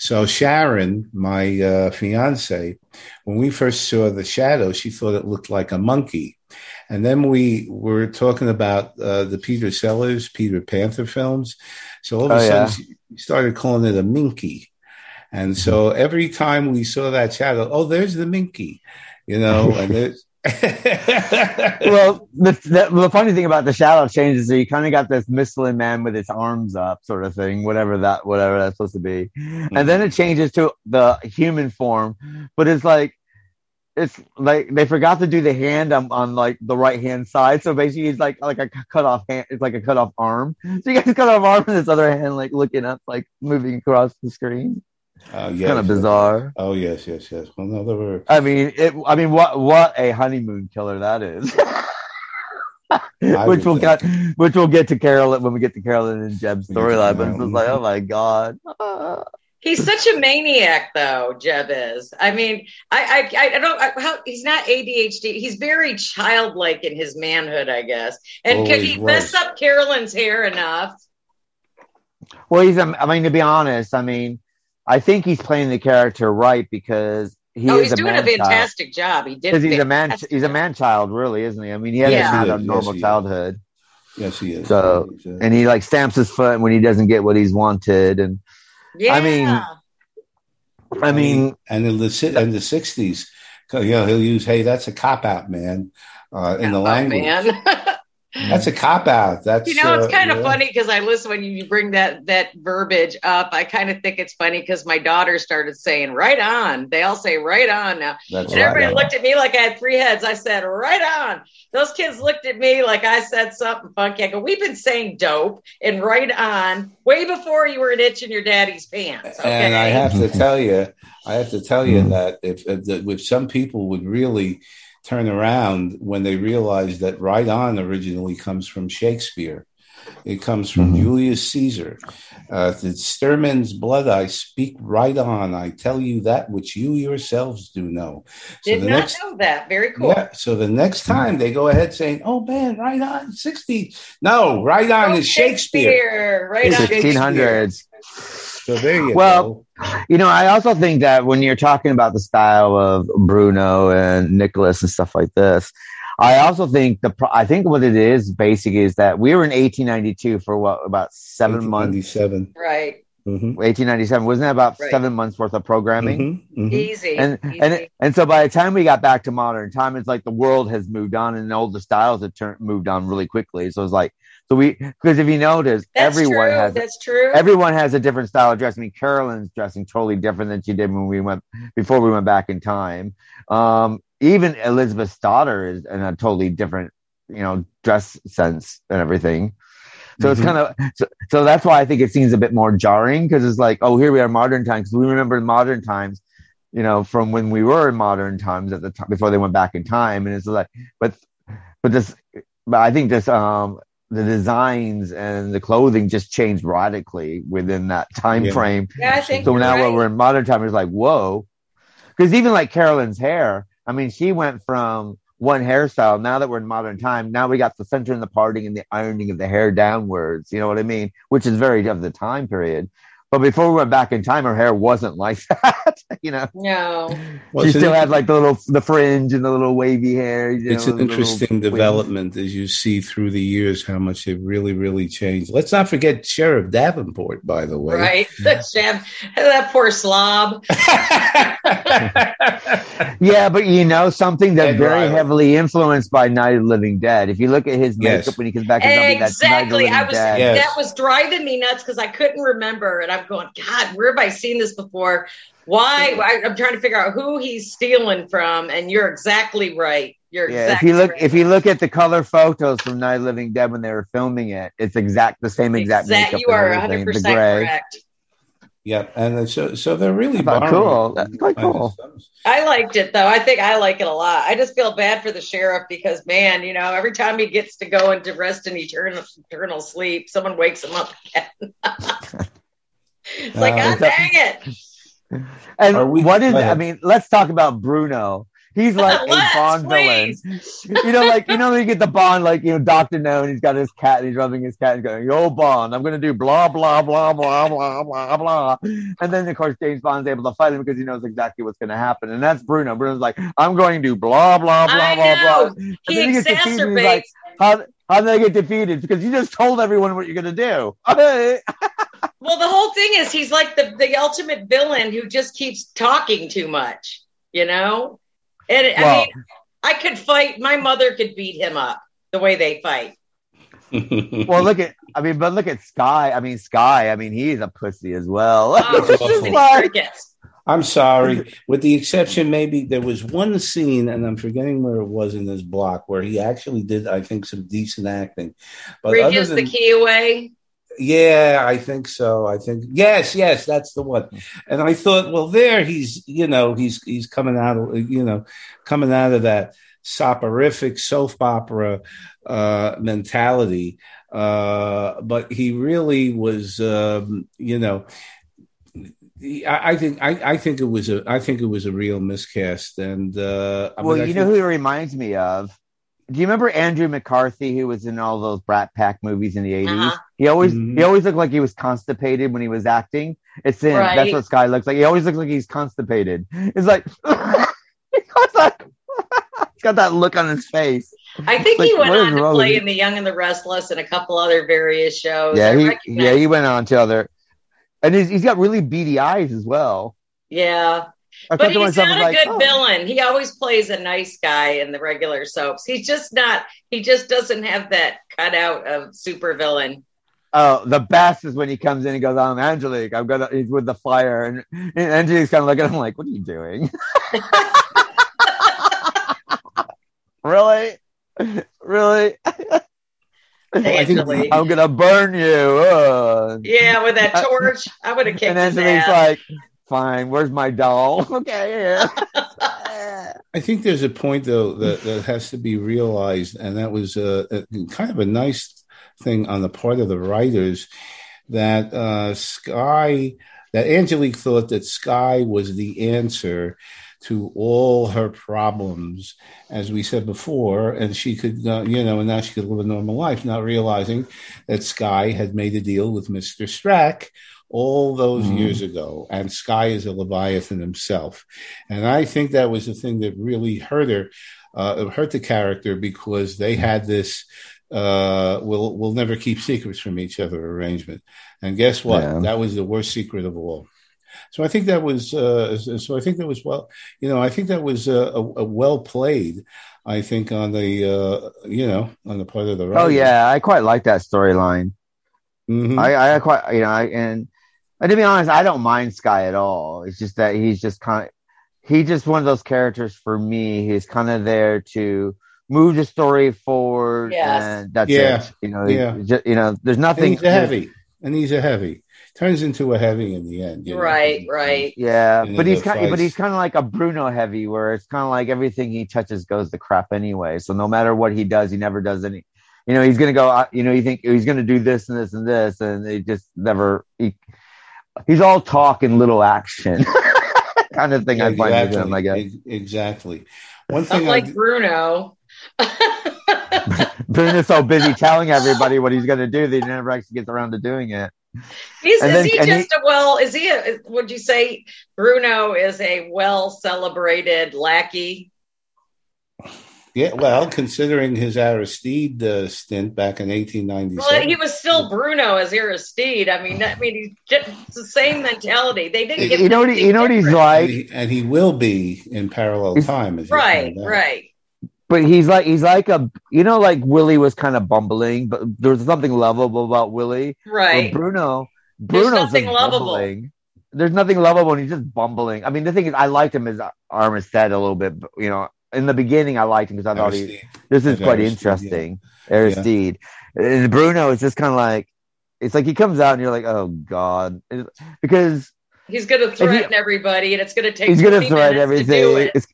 So Sharon, my uh, fiance, when we first saw the shadow, she thought it looked like a monkey. And then we were talking about uh, the Peter Sellers, Peter Panther films. So all of a Oh, sudden, yeah. she started calling it a minky. And so every time we saw that shadow, oh, there's the minky, you know, and there's. well, the, the the funny thing about the shadow changes, so you kind of got this Michelin man with his arms up, sort of thing, whatever that whatever that's supposed to be, and then mm-hmm. it changes to the human form, but it's like it's like they forgot to do the hand on, on like the right hand side, so basically it's like like a cut off hand, it's like a cut off arm. So you got this cut off arm and this other hand like looking up, like moving across the screen. Uh, Kind of bizarre. Oh yes, yes, yes. Well, no, there were. I mean, it. I mean, what what a honeymoon killer that is. Which we'll think. get, which we'll get to Carolyn when we get to Carolyn and Jeb's We get to storyline. But it's just like, oh my god. He's such a maniac, though. Jeb is. I mean, I, I, I don't. I, how, he's not ADHD. He's very childlike in his manhood, I guess. And could Always he mess up Carolyn's hair enough? well, he's. I mean, to be honest, I mean, I think he's playing the character right because he oh, is he's a doing a man fantastic job. He did. Because he's a man. fantastic He's a man child, really, isn't he? I mean, he hasn't Yeah. had Yes, a he is. normal Yes, he is. childhood, Yes, he is. So, uh, and he like stamps his foot when he doesn't get what he's wanted. And Yeah. I mean, I mean, and in the si- in the sixties, you know, he'll use, "Hey, that's a cop out, man," uh, in the oh, language. man. That's a cop out. That's You know, it's uh, kind of yeah. funny because I listen when you bring that that verbiage up. I kind of think it's funny because my daughter started saying "right on." They all say "right on" now, That's and everybody right. looked at me like I had three heads. I said "right on." Those kids looked at me like I said something funky. I go, "We've been saying dope and right on way before you were an itch in your daddy's pants." Okay? And I have to tell you, I have to tell you that if, if, that if some people would really turn around when they realize that right on originally comes from Shakespeare. It comes from Mhm. Julius Caesar. Uh, the Sturman's blood I speak right on. I tell you that which you yourselves do know. So did the not next know that. Very cool. Yeah. So the next time they go ahead saying, "Oh man, right on 60." No, right on Oh, is Shakespeare. Right It's on. 1600s. So there you Well, go. You know, I also think that when you're talking about the style of Bruno and Nicholas and stuff like this, I also think the pro- I think what it is basic is that we were in 1892 for what about seven months. 1997. Right. Mhm. 1897 wasn't that about Right. seven months worth of programming? Mhm. Mhm. Easy. And easy. and and so by the time we got back to modern time, it's like the world has moved on and all the styles have turned moved on really quickly. So it's like so we because if you notice, That's everyone true. has That's true. everyone has a different style of dressing. I mean, Carolyn's dressing totally different than she did when we went before we went back in time. Um, even Elizabeth's daughter is in a totally different, you know, dress sense and everything. So it's Mhm. kind of so, so that's why I think it seems a bit more jarring because it's like, oh, here we are in modern times. We remember modern times, you know, from when we were in modern times at the time before they went back in time, and it's like, but but this, but I think this um the designs and the clothing just changed radically within that time Yeah. frame. yeah, I think So now right. when we're in modern time, it's like, whoa. Because even like Carolyn's hair, I mean, she went from one hairstyle. Now that we're in modern time, now we got the center and the parting and the ironing of the hair downwards. You know what I mean? Which is very of the time period. But before we went back in time, her hair wasn't like that. you know, No. Well, she still had like the little the fringe and the little wavy hair. You It's an the little interesting wings. development as you see through the years how much they've really, really changed. Let's not forget Sheriff Davenport, by the way. Right. That that poor slob. Yeah, but you know something that's very Riley. heavily influenced by Night of the Living Dead. If you look at his Yes. makeup when he comes back as zombie, that's Night of the Exactly. Living I was Dead. Yes. that was driving me nuts because I couldn't remember, and I'm going, God, where have I seen this before? Why? I, I'm trying to figure out who he's stealing from, and you're exactly right. You're Yeah, exactly if you look right. if you look at the color photos from Night of Living Dead when they were filming it, it's exact the same exact Exact- makeup. you are 100 the percent gray. correct. Yep, and so so they're really That's cool. That's quite cool. I liked it though. I think I like it a lot. I just feel bad for the sheriff because man, you know, every time he gets to go into rest and eternal eternal sleep, someone wakes him up again. it's like, Uh, God dang it. And we- what is I mean, let's talk about Bruno. He's like a Bond please. villain. You know, like you know, you get the Bond, like you know, Doctor No, and he's got his cat, and he's rubbing his cat, and going, "Yo, Bond, I'm gonna do blah blah blah blah blah blah blah," and then of course James Bond's able to fight him because he knows exactly what's gonna happen, and that's Bruno. Bruno's like, "I'm going to do blah blah blah I blah know. blah." And He then he gets defeated, and he's exacerbates. like, "How how did they get defeated? Because you just told everyone what you're gonna do." Well, the whole thing is he's like the, the ultimate villain who just keeps talking too much, you know? And I mean, I could fight, my mother could beat him up the way they fight. well, look at, I mean, but look at Sky. I mean, Sky. I mean, he's a pussy as well. Oh, It's just and like- crickets. I'm sorry. With the exception, maybe there was one scene, and I'm forgetting where it was in this block, where he actually did, I think, some decent acting. But Where he gives the key away. yeah, I think so. I think yes, yes, that's the one. And I thought, well, there he's, you know, he's he's coming out of, you know, coming out of that soporific soap opera uh, mentality. Uh, but he really was, um, you know. He- I, I think I, I think it was a I think it was a real miscast and uh, I well, mean, I you know who it reminds me of? Do you remember Andrew McCarthy, who was in all those Brat Pack movies in the 80s? Uh-huh. He always Mhm. he always looked like he was constipated when he was acting. It's him. Right. That's what Sky looks like. He always looks like he's constipated. It's like he's got that, he's got that look on his face. I think Like, he went on to play in The Young and the Restless and a couple other various shows. yeah, he yeah he went on to other, and he's, he's got really beady eyes as well. yeah. I But he's not a like, good oh. villain. He always plays a nice guy in the regular soaps. He's just not. He just doesn't have that cutout of super villain. Oh, the best is when he comes in and goes, "I'm Angelique. I'm gonna." He's with the fire, and, and Angelique's kind of looking at him like, "What are you doing? really, really? I think- Angelique. I'm gonna burn you." Uh. Yeah, with that torch, I would have kicked And his Angelique's like, "Fine. Where's my doll? okay, here." I think there's a point though that, that has to be realized, and that was uh, a, kind of a nice thing on the part of the writers that uh, Sky, that Angelique thought that Sky was the answer to all her problems, as we said before, and she could, uh, you know, and now she could live a normal life, not realizing that Sky had made a deal with Mister Strack all those Mhm. years ago, and Sky is a Leviathan himself. And I think that was the thing that really hurt her, uh, hurt the character because they had this uh, we'll we'll never keep secrets from each other arrangement. And guess what? Yeah. That was the worst secret of all. So I think that was uh, so I think that was well, you know, I think that was uh, a, a well played. I think on the uh, you know on the part of the oh yeah, I quite like that storyline. Mhm. I, I quite, you know, I, and, and to be honest, I don't mind Sky at all. It's just that he's just kind of, he's just one of those characters for me. He's kind of there to move the story forward, Yes. and that's Yeah. it. You know, Yeah. he- ju- you know, there's and nothing. he's a heavy, and he's a heavy. Turns into a heavy in the end. you know. Right, right. Yeah, You but he's the kind, but he's kind of like a Bruno heavy, where it's kind of like everything he touches goes to crap anyway. So no matter what he does, he never does any. You know, he's gonna go. uh, You know, you think he's gonna do this and this and this, and he just never. He, he's all talk and little action, kind of thing. I find with him. I guess Exactly. One thing I Unlike d- Bruno. Bruno's so busy telling everybody what he's gonna do that he never actually gets around to doing it. He's, And is then- he and he- just a well? Is he? A, would you say Bruno is a well celebrated lackey? yeah, well, considering his Aristide uh, stint back in 1897. Well, he was still Bruno as Aristide. I mean, I mean, he's just it's the same mentality. They didn't get You know what? He, you know what he's and, like. he, and he will be in parallel time. As right, right. But he's like he's like a you know like Willie was kind of bumbling, but there's something lovable about Willie. Right. Well, Bruno, There's Bruno's nothing just lovable. bumbling. There's nothing lovable, and he's just bumbling. I mean, the thing is, I liked him as Armistead a little bit. But, you know, in the beginning, I liked him because I thought he this is As quite Aristide, interesting. Aristide, and Bruno is just kind of like it's like he comes out and you're like, oh god, because He's going to he- threaten everybody, and it's going to take. he's gonna 20 thread to everything. do it. It's,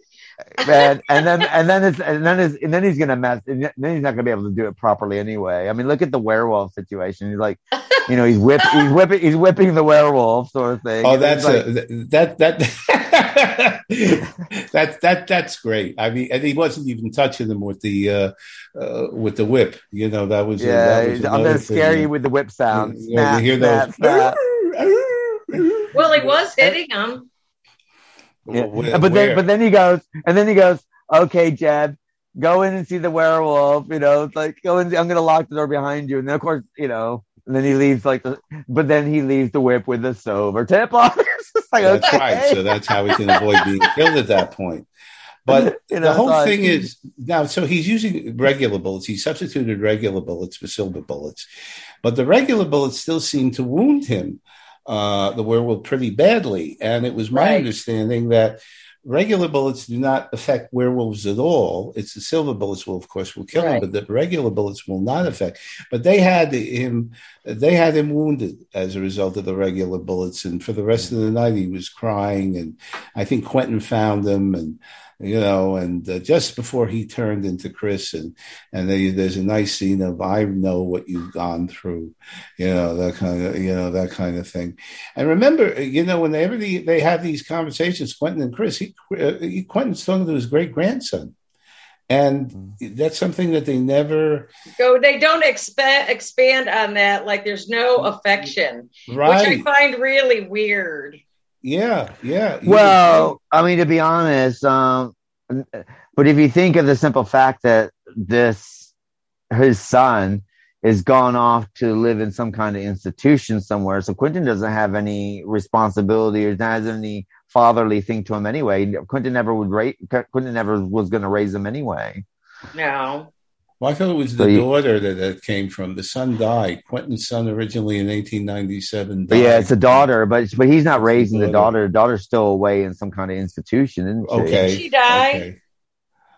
and, and then and then it's and then it's, and then he's gonna mess. And then he's not gonna be able to do it properly anyway. I mean, look at the werewolf situation. He's like, you know, he's whip, he's whipping, he's whipping the werewolf sort of thing. Oh, And that's like, a, that that that that that's great. I mean, and he wasn't even touching them with the uh, uh, with the whip. You know, that was yeah. that was I'm gonna scare thing. you with the whip sound. Yeah, you hear those. well, he was hitting them. Yeah. Where, but then, but then he goes, and then he goes, "Okay, Jeb, go in and see the werewolf." You know, it's like go in. I'm gonna lock the door behind you, and then of course, you know, and then he leaves like the, but then he leaves the whip with the silver tip on. like, that's okay. right. So that's how he can avoid being killed at that point. But you know, the whole thing is now. So he's using regular bullets. He substituted regular bullets for silver bullets, but the regular bullets still seem to wound him uh, the werewolf pretty badly. And it was my right. understanding that regular bullets do not affect werewolves at all. It's the silver bullets will, of course, will kill right. him, but the regular bullets will not affect. But they had him, they had him wounded as a result of the regular bullets. And for the rest of the night, he was crying. And I think Quentin found him and you know, and uh, just before he turned into Chris, and and they, there's a nice scene of I know what you've gone through, you know, that kind of you know that kind of thing. And remember, you know, whenever they, they have these conversations, Quentin and Chris, he, uh, he, Quentin's talking to his great grandson. And that's something that they never go. They don't expand expand on that. Like there's no affection, right. which I find really weird. Yeah, yeah. Well, I mean, to be honest, um, but if you think of the simple fact that this his son is gone off to live in some kind of institution somewhere, so Quentin doesn't have any responsibility or has any fatherly thing to him anyway. Quentin never would raise. Quentin never was going to raise him anyway. No. Well, I thought it was the so daughter that, that came from. The son died. Quentin's son originally in 1897. Died. Yeah, it's a daughter, but but he's not raising the daughter. The daughter's still away in some kind of institution, isn't she? Okay. Did she died. Okay.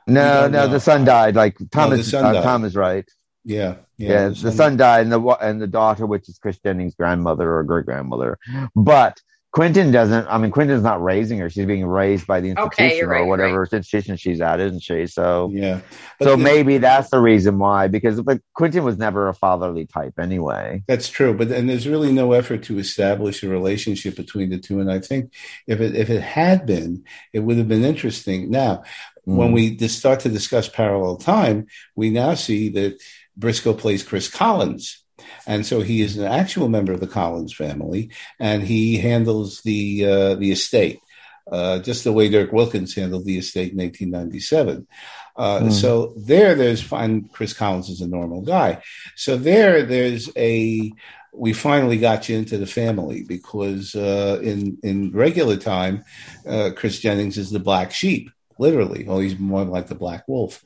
No, no, know. the son died. Like Thomas, no, uh, died. Tom is right. Yeah, yeah. yeah the, son, the son died, and the and the daughter, which is Chris Jennings' grandmother or great grandmother, but Quentin doesn't. I mean, Quentin's not raising her; she's being raised by the institution okay, right, or whatever right. institution she's at, isn't she? So yeah. But so the, maybe that's the reason why, because but Quentin was never a fatherly type anyway. That's true, but and there's really no effort to establish a relationship between the two. And I think if it if it had been, it would have been interesting. Now, mm. when we just start to discuss parallel time, we now see that Briscoe plays Chris Collins and so he is an actual member of the Collins family, and he handles the uh, the estate. Uh, just the way Dirk Wilkins handled the estate in 1897. Uh, mm. So there, there's fine. Chris Collins is a normal guy. So there, there's a. We finally got you into the family because uh, in in regular time, uh, Chris Jennings is the black sheep, literally. Oh, he's more like the black wolf.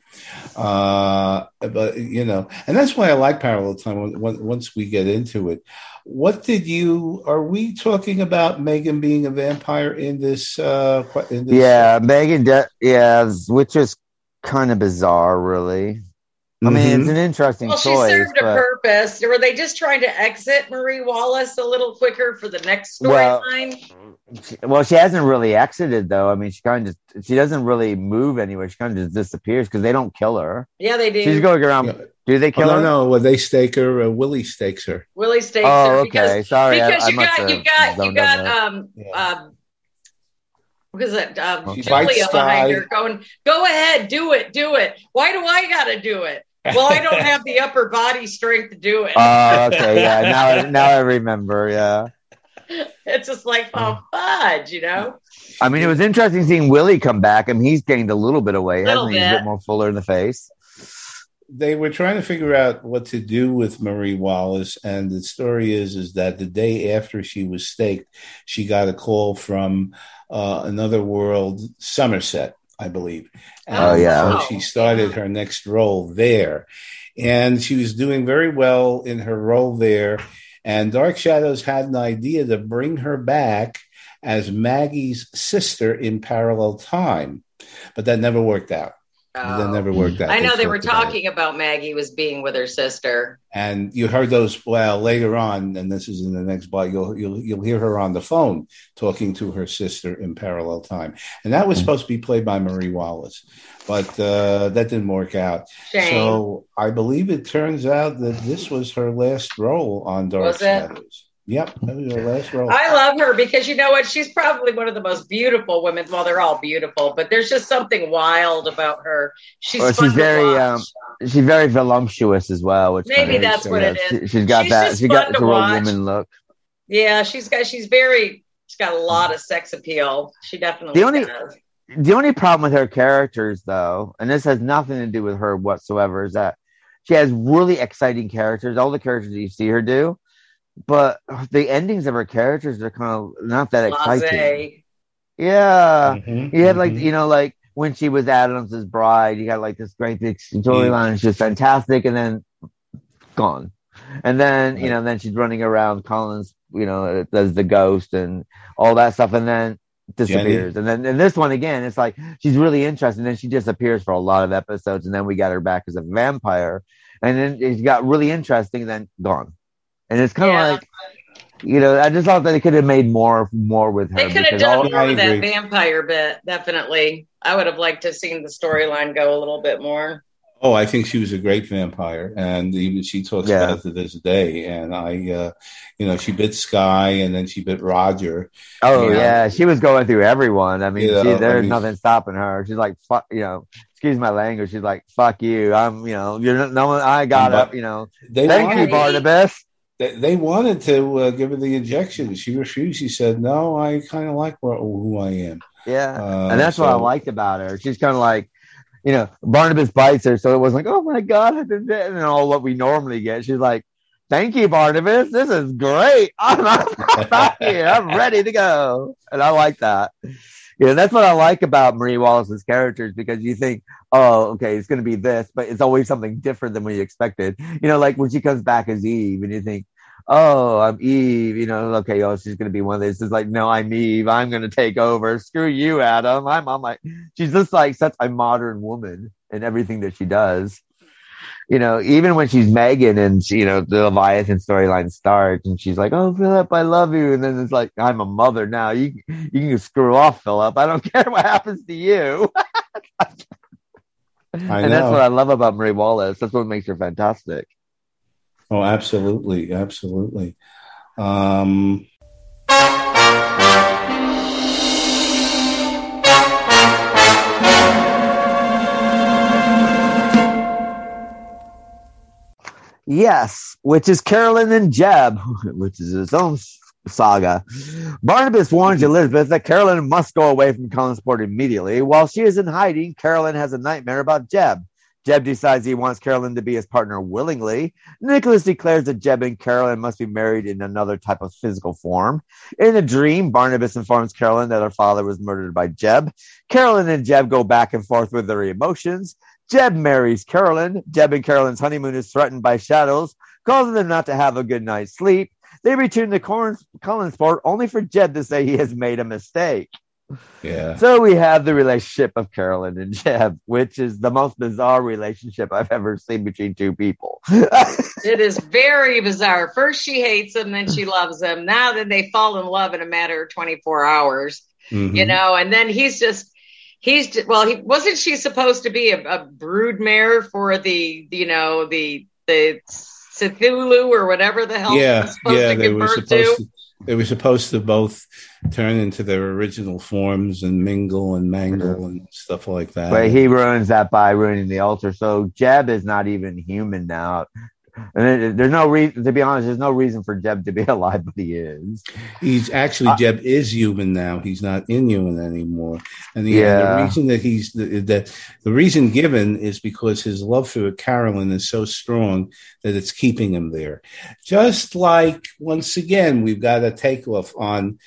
Uh, but you know, and that's why I like parallel time. When, once we get into it, what did you? Are we talking about Megan being a vampire in this? Uh, in this yeah, Megan. De- yeah, which is kind of bizarre, really. I mean, mm-hmm. it's an interesting well, choice. she served but... a purpose. Were they just trying to exit Marie Wallace a little quicker for the next storyline? Well, well, she hasn't really exited though. I mean, she kind of just, she doesn't really move anywhere. She kind of just disappears because they don't kill her. Yeah, they do. She's going around. Yeah. Do they kill oh, her? No, no. Well, they stake her. Uh, Willie stakes her. Willie stakes oh, her. Because, okay. Sorry, because I, you, I got, you got you got um yeah. um because it um, okay. Julia behind her going, "Go ahead, do it, do it." Why do I got to do it? well, I don't have the upper body strength to do it. Oh, uh, okay, yeah. Now, now I remember. Yeah, it's just like oh fudge, you know. I mean, it was interesting seeing Willie come back. I mean, he's gained a little bit of weight, hasn't he? Bit. He's a bit more fuller in the face. They were trying to figure out what to do with Marie Wallace, and the story is is that the day after she was staked, she got a call from uh, another world, Somerset, I believe. And oh yeah. So she started her next role there, and she was doing very well in her role there. And Dark Shadows had an idea to bring her back as Maggie's sister in parallel time, but that never worked out. Oh. That never worked out. I know they, they were talking about, about Maggie was being with her sister. And you heard those well later on, and this is in the next part. You'll you'll you'll hear her on the phone talking to her sister in parallel time, and that was mm-hmm. supposed to be played by Marie Wallace, but uh, that didn't work out. Shame. So I believe it turns out that this was her last role on Dark Shadows. Yep, that was her last role. I love her because you know what? She's probably one of the most beautiful women. Well, they're all beautiful, but there's just something wild about her. She's Well, she's very um, she's very voluptuous as well. Which Maybe kinda- that's what it she- is. She's got She's that. just She got fun the to real woman look. yeah, she's got she's very she's got a lot of sex appeal. She definitely The only- does. The only problem with her characters, though, and this has nothing to do with her whatsoever, is that she has really exciting characters. All the characters you see her do, but the endings of her characters are kind of not that exciting. Blase. Yeah. Mhm, You had like mhm. you know like when she was Adams's bride, you got like this great big storyline. It's just fantastic, and then gone. And then you know then she's running around Collins, you know, as the ghost and all that stuff, and then disappears. And then in this one again, it's like she's really interesting. then she disappears for a lot of episodes, and then we got her back as a vampire, and then it got really interesting, and then gone. And it's kind of Yeah. like. You know, I just thought that they could have made more more with her. They could have done all- more with that vampire bit, definitely. I would have liked to have seen the storyline go a little bit more. Oh, I think she was a great vampire, and even she talks Yeah. about it to this day. And I, uh, you know, she bit Sky, and then she bit Roger. Oh Yeah. yeah, she was going through everyone. I mean, Yeah, she, I there's mean- nothing stopping her. She's like, fuck, you know, excuse my language. She's like, fuck you. I'm, you know, you're not, no one. I got But- up. You know, They thank you, Barnabas. They, they wanted to uh, give her the injection. She refused. She said, "No, I kind of like wh- who I am." Yeah, Uh, and that's what I liked about her. She's kind of like, you know, Barnabas bites her, so it wasn't like, oh my god, I did that, and all what we normally get. She's like, thank you, Barnabas. This is great. I'm, I'm here. I'm ready to go, and I like that. You know, that's what I like about Marie Wallace's characters because you think, oh, okay, it's going to be this, but it's always something different than what you expected. You know, like when she comes back as Eve, and you think, oh, I'm Eve. You know, okay, oh, she's going to be one of these. It's like, no, I'm Eve. I'm going to take over. Screw you, Adam. I'm on my. She's just like such a modern woman in everything that she does. You know, even when she's Megan and she, you know the Leviathan storyline starts, and she's like, "Oh, Philip, I love you," and then it's like, "I'm a mother now. You you can screw off, Philip. I don't care what happens to you." And that's what I love about Marie Wallace. That's what makes her fantastic. Oh, absolutely, absolutely. Um, Yes, which is Carolyn and Jeb, which is its own saga. Barnabas warns Elizabeth that Carolyn must go away from Collinsport immediately. While she is in hiding, Carolyn has a nightmare about Jeb. Jeb decides he wants Carolyn to be his partner willingly. Nicholas declares that Jeb and Carolyn must be married in another type of physical form. In a dream, Barnabas informs Carolyn that her father was murdered by Jeb. Carolyn and Jeb go back and forth with their emotions. Jeb marries Carolyn. Jeb and Carolyn's honeymoon is threatened by shadows, causing them not to have a good night's sleep. They return to Collinsport only for Jeb to say he has made a mistake. Yeah, So we have the relationship of Carolyn and Jeb, which is the most bizarre relationship I've ever seen between two people. It is very bizarre. First she hates him, then she loves him. Now then they fall in love in a matter of 24 hours, Mhm. you know, and then he's just he's ju- well, he wasn't she supposed to be a, a brood mare for the you know, the the Cthulhu or whatever the hell yeah, he's supposed yeah. to They were supposed to. to. They were supposed to both turn into their original forms and mingle and mangle and stuff like that. But he ruins that by ruining the altar. So Jeb is not even human now. And there's no reason, to be honest, there's no reason for Jeb to be alive, but he is. He's actually Uh, Jeb is human now. He's not inhuman anymore, and the, Yeah. and the reason that he's that the reason given is because his love for Carolyn is so strong that it's keeping him there. Just like once again, we've got a takeoff on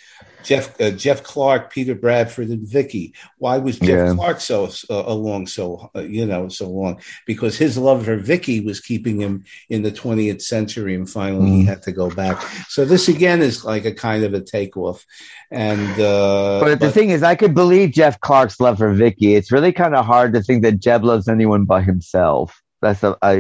Jeff uh, Jeff Clark, Peter Bradford, and Vicky. Why was Jeff Yeah. Clark so uh, along so uh, you know so long? Because his love for Vicky was keeping him in the 20th century, and finally he Mm. had to go back. So this again is like a kind of a takeoff, and uh, But the thing is, I could believe Jeff Clark's love for Vicky. It's really kind of hard to think that Jeb loves anyone but himself. That's a, I,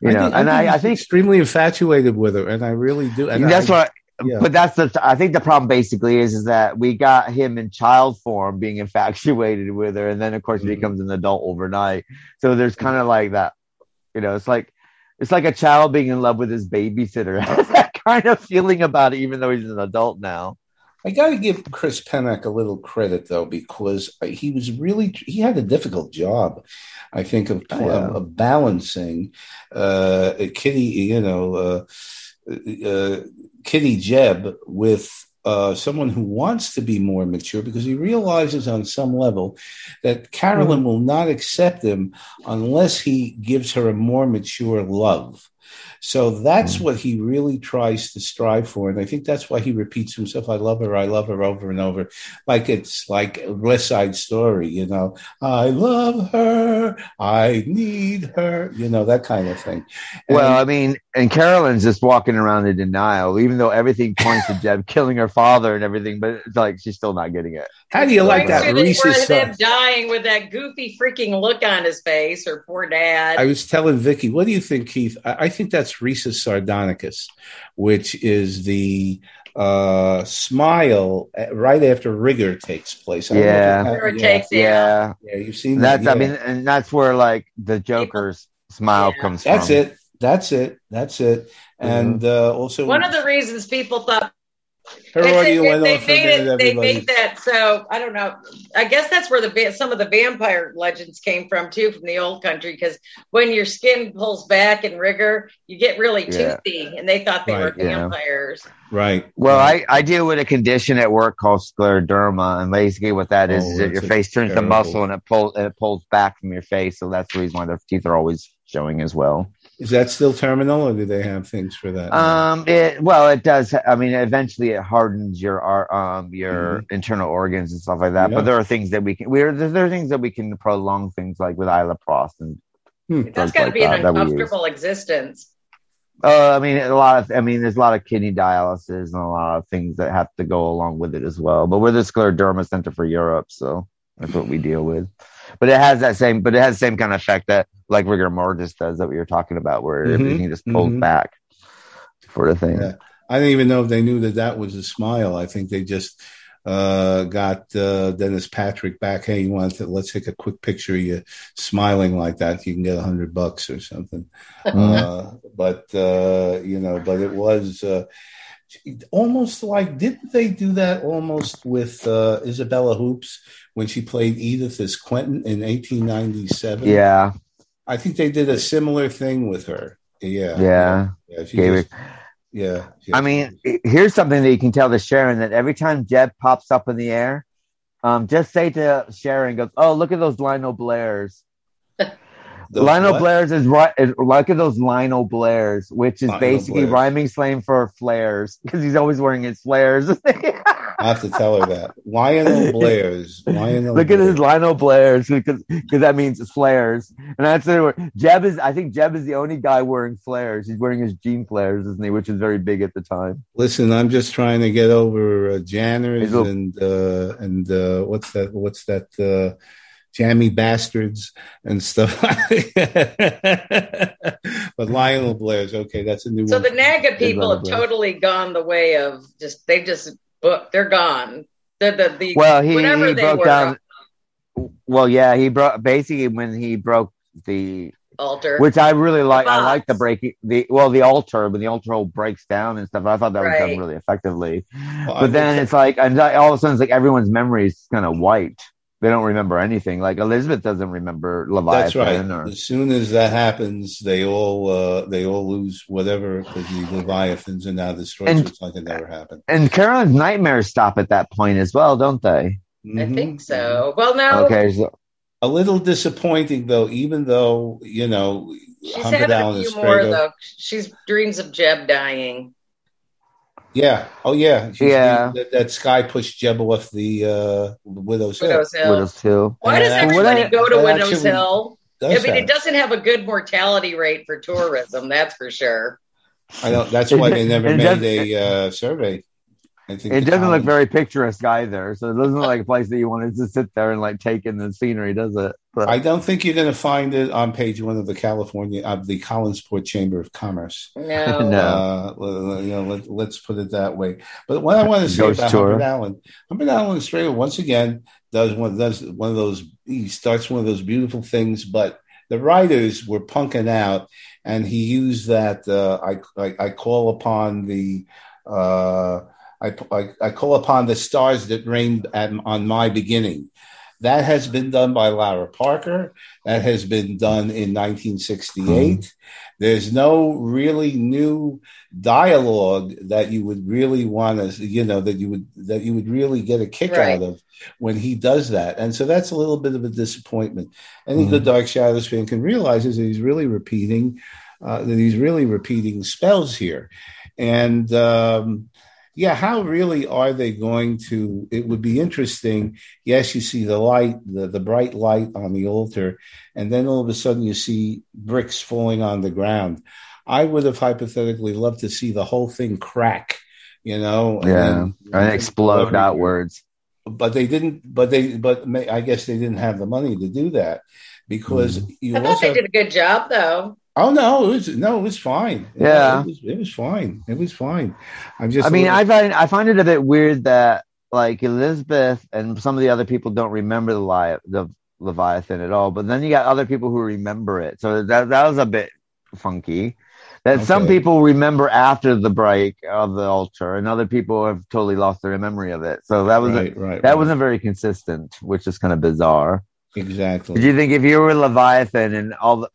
you know, think, and I, I think extremely infatuated with her, and I really do. And that's I, what. Yeah. But that's the. I think the problem basically is is that we got him in child form being infatuated with her, and then of course he Mhm. becomes an adult overnight. So there's kind of like that. You know, it's like it's like a child being in love with his babysitter. that kind of feeling about it, even though he's an adult now. I got to give Chris Pennock a little credit though, because he was really he had a difficult job. I think of, Oh, yeah. of balancing uh, Kitty, you know, uh, uh, Kitty Jeb with uh, someone who wants to be more mature because he realizes on some level that Carolyn will not accept him unless he gives her a more mature love. So that's Mm. what he really tries to strive for. And I think that's why he repeats himself, I love her, I love her over and over. Like it's like a West Side Story, you know, I love her, I need her, you know, that kind of thing. And- Well, I mean, and Carolyn's just walking around in denial, even though everything points to Jeb killing her father and everything, but it's like she's still not getting it. how do you like Going that through Reese's? where them uh, dying with that goofy freaking look on his face, or poor dad. I was telling Vicky, what do you think, Keith? I, I think that's Risus sardonicus, which is the uh, smile right after rigor takes place. I know if Yeah. you have- yeah, takes- Yeah, yeah, you've seen that's that. I mean, and that's where like the Joker's smile Yeah. comes that's from. it. That's it. That's it. And uh, also, One of the reasons people thought her They- audio they, they off for a made it, they made that so I don't know. I guess that's where the some of the vampire legends came from too, from the old country. Because when your skin pulls back in rigor, you get really Yeah. toothy, and they thought they Right, were yeah. vampires. right. Well, right. I, I deal with a condition at work called scleroderma, and basically what that is Oh, is that your a face turns to muscle and it pulls and it pulls back from your face, so that's the reason why their teeth are always showing as well. Is that still terminal, or do they have things for that? Um, it well, it does. I mean, eventually it hardens your ar- um your internal organs and stuff like that. Mm-hmm. Yeah. But there are things that we can. We're there, there are things that we can prolong things like with iloprost and. That's drugs got to like be an that that we use. uncomfortable existence. Uh, I mean, a lot of. I mean, there's a lot of kidney dialysis and a lot of things that have to go along with it as well. But we're the scleroderma center for Europe, so that's what we deal with. But it has that same. But it has the same kind of effect that like rigor mortis does that we were talking about, where Mhm, everything just pulls mhm. back. Sort of thing. Yeah. I didn't even know if they knew that that was a smile. I think they just uh, got uh, Dennis Patrick back. Hey, you want to let's take a quick picture of you smiling like that. You can get a hundred bucks or something. Uh, but uh, you know, but it was uh, almost like didn't they do that almost with uh, Isabella Hoopes when she played Edith as Quentin in 1897? Yeah. I think they did a similar thing with her. Yeah, Yeah. yeah. Just- yeah, she- I mean, here's something that you can tell to Sharon that every time Jeb pops up in the air, um, just say to Sharon, "Goes, oh look at those Lionel Blairs. Those Lionel what? Blairs is right. Look at those Lionel Blairs, which is Lionel basically Blairs. rhyming slang for flares because he's always wearing his flares. I have to tell her that. Lionel Blair's. Lionel Look at his Lionel Blairs because because that means it's flares, and that's it. Jeb is. I think Jeb is the only guy wearing flares. He's wearing his jean flares, isn't he? Which is very big at the time. Listen, I'm just trying to get over uh, Janners and uh, and uh, what's that? What's that? Uh, jammy bastards and stuff. but Lionel Blair's okay. That's a new So one. the NAGA people have totally gone the way of just they just booked. They're gone. The the, the Well, he, whatever he they broke were down. Well, yeah, he broke basically when he broke the altar. which I really like. I like the breaking the well the altar when the altar hole breaks down and stuff. I thought that was done really effectively. Well, I But then would- it's like and all of a sudden it's like everyone's memory is kind of white. They don't remember anything. Like Elizabeth doesn't remember Leviathan. that's right. Leviathan or As soon as that happens, they all uh, they all lose whatever because the Leviathans are now destroyed. And- so it's like it never happened. and Carolyn's nightmares stop at that point as well, don't they? I Mhm. think so. Well, now Okay, so A little disappointing though, even though you know she's had a few more though. She's dreams of Jeb dying. Yeah. Oh, yeah. She's Yeah. That, that Sky pushed Jeb off the uh, Widow's Hill. Widow's Hill. Widows too. Why does Yeah, everybody what I- go to Widow's actually Hill? I mean, that. it doesn't have a good mortality rate for tourism, that's for sure. I know. That's why they never made a uh, survey. I think It doesn't look very picturesque either. So it doesn't look like a place that you wanted to sit there and like take in the scenery, does it? But I don't think you're going to find it on page one of the California of the Collinsport Chamber of Commerce. No. No. Uh, well, you know, let, let's put it that way. But what I want to say Ghost about tour. Humbert Allen, Humbert Allen Astredo once again does one does one of those. He starts one of those beautiful things, but the writers were punking out, and he used that. Uh, I, I, I call upon the. Uh, I, I, I, call upon the stars that rained at, on my beginning. That has been done by Lara Parker. That has been done in 1968. Mm-hmm. There's no really new dialogue that you would really want to, you know, that you would that you would really get a kick right. out of when he does that. And so that's a little bit of a disappointment. Any mm-hmm. good Dark Shadows fan can realize is that he's really repeating uh, that he's really repeating spells here, and. Um, yeah, how really are they going to? It would be interesting. Yes, you see the light, the, the bright light on the altar, and then all of a sudden you see bricks falling on the ground. I would have hypothetically loved to see the whole thing crack, you know, yeah, and, and explode outwards. But they didn't. But they. But I guess they didn't have the money to do that because mm. you. I thought also, they did a good job, though. Oh no, it was no, it was fine. Yeah, it was, it was fine. It was fine. I'm just. I mean, little... I find I find it a bit weird that like Elizabeth and some of the other people don't remember the Li- the Leviathan at all, but then you got other people who remember it. So that that was a bit funky. That okay. some people remember after the break of the altar, and other people have totally lost their memory of it. So that was right, right, that right. wasn't very consistent, which is kind of bizarre. Exactly. Do you think if you were Leviathan and all the,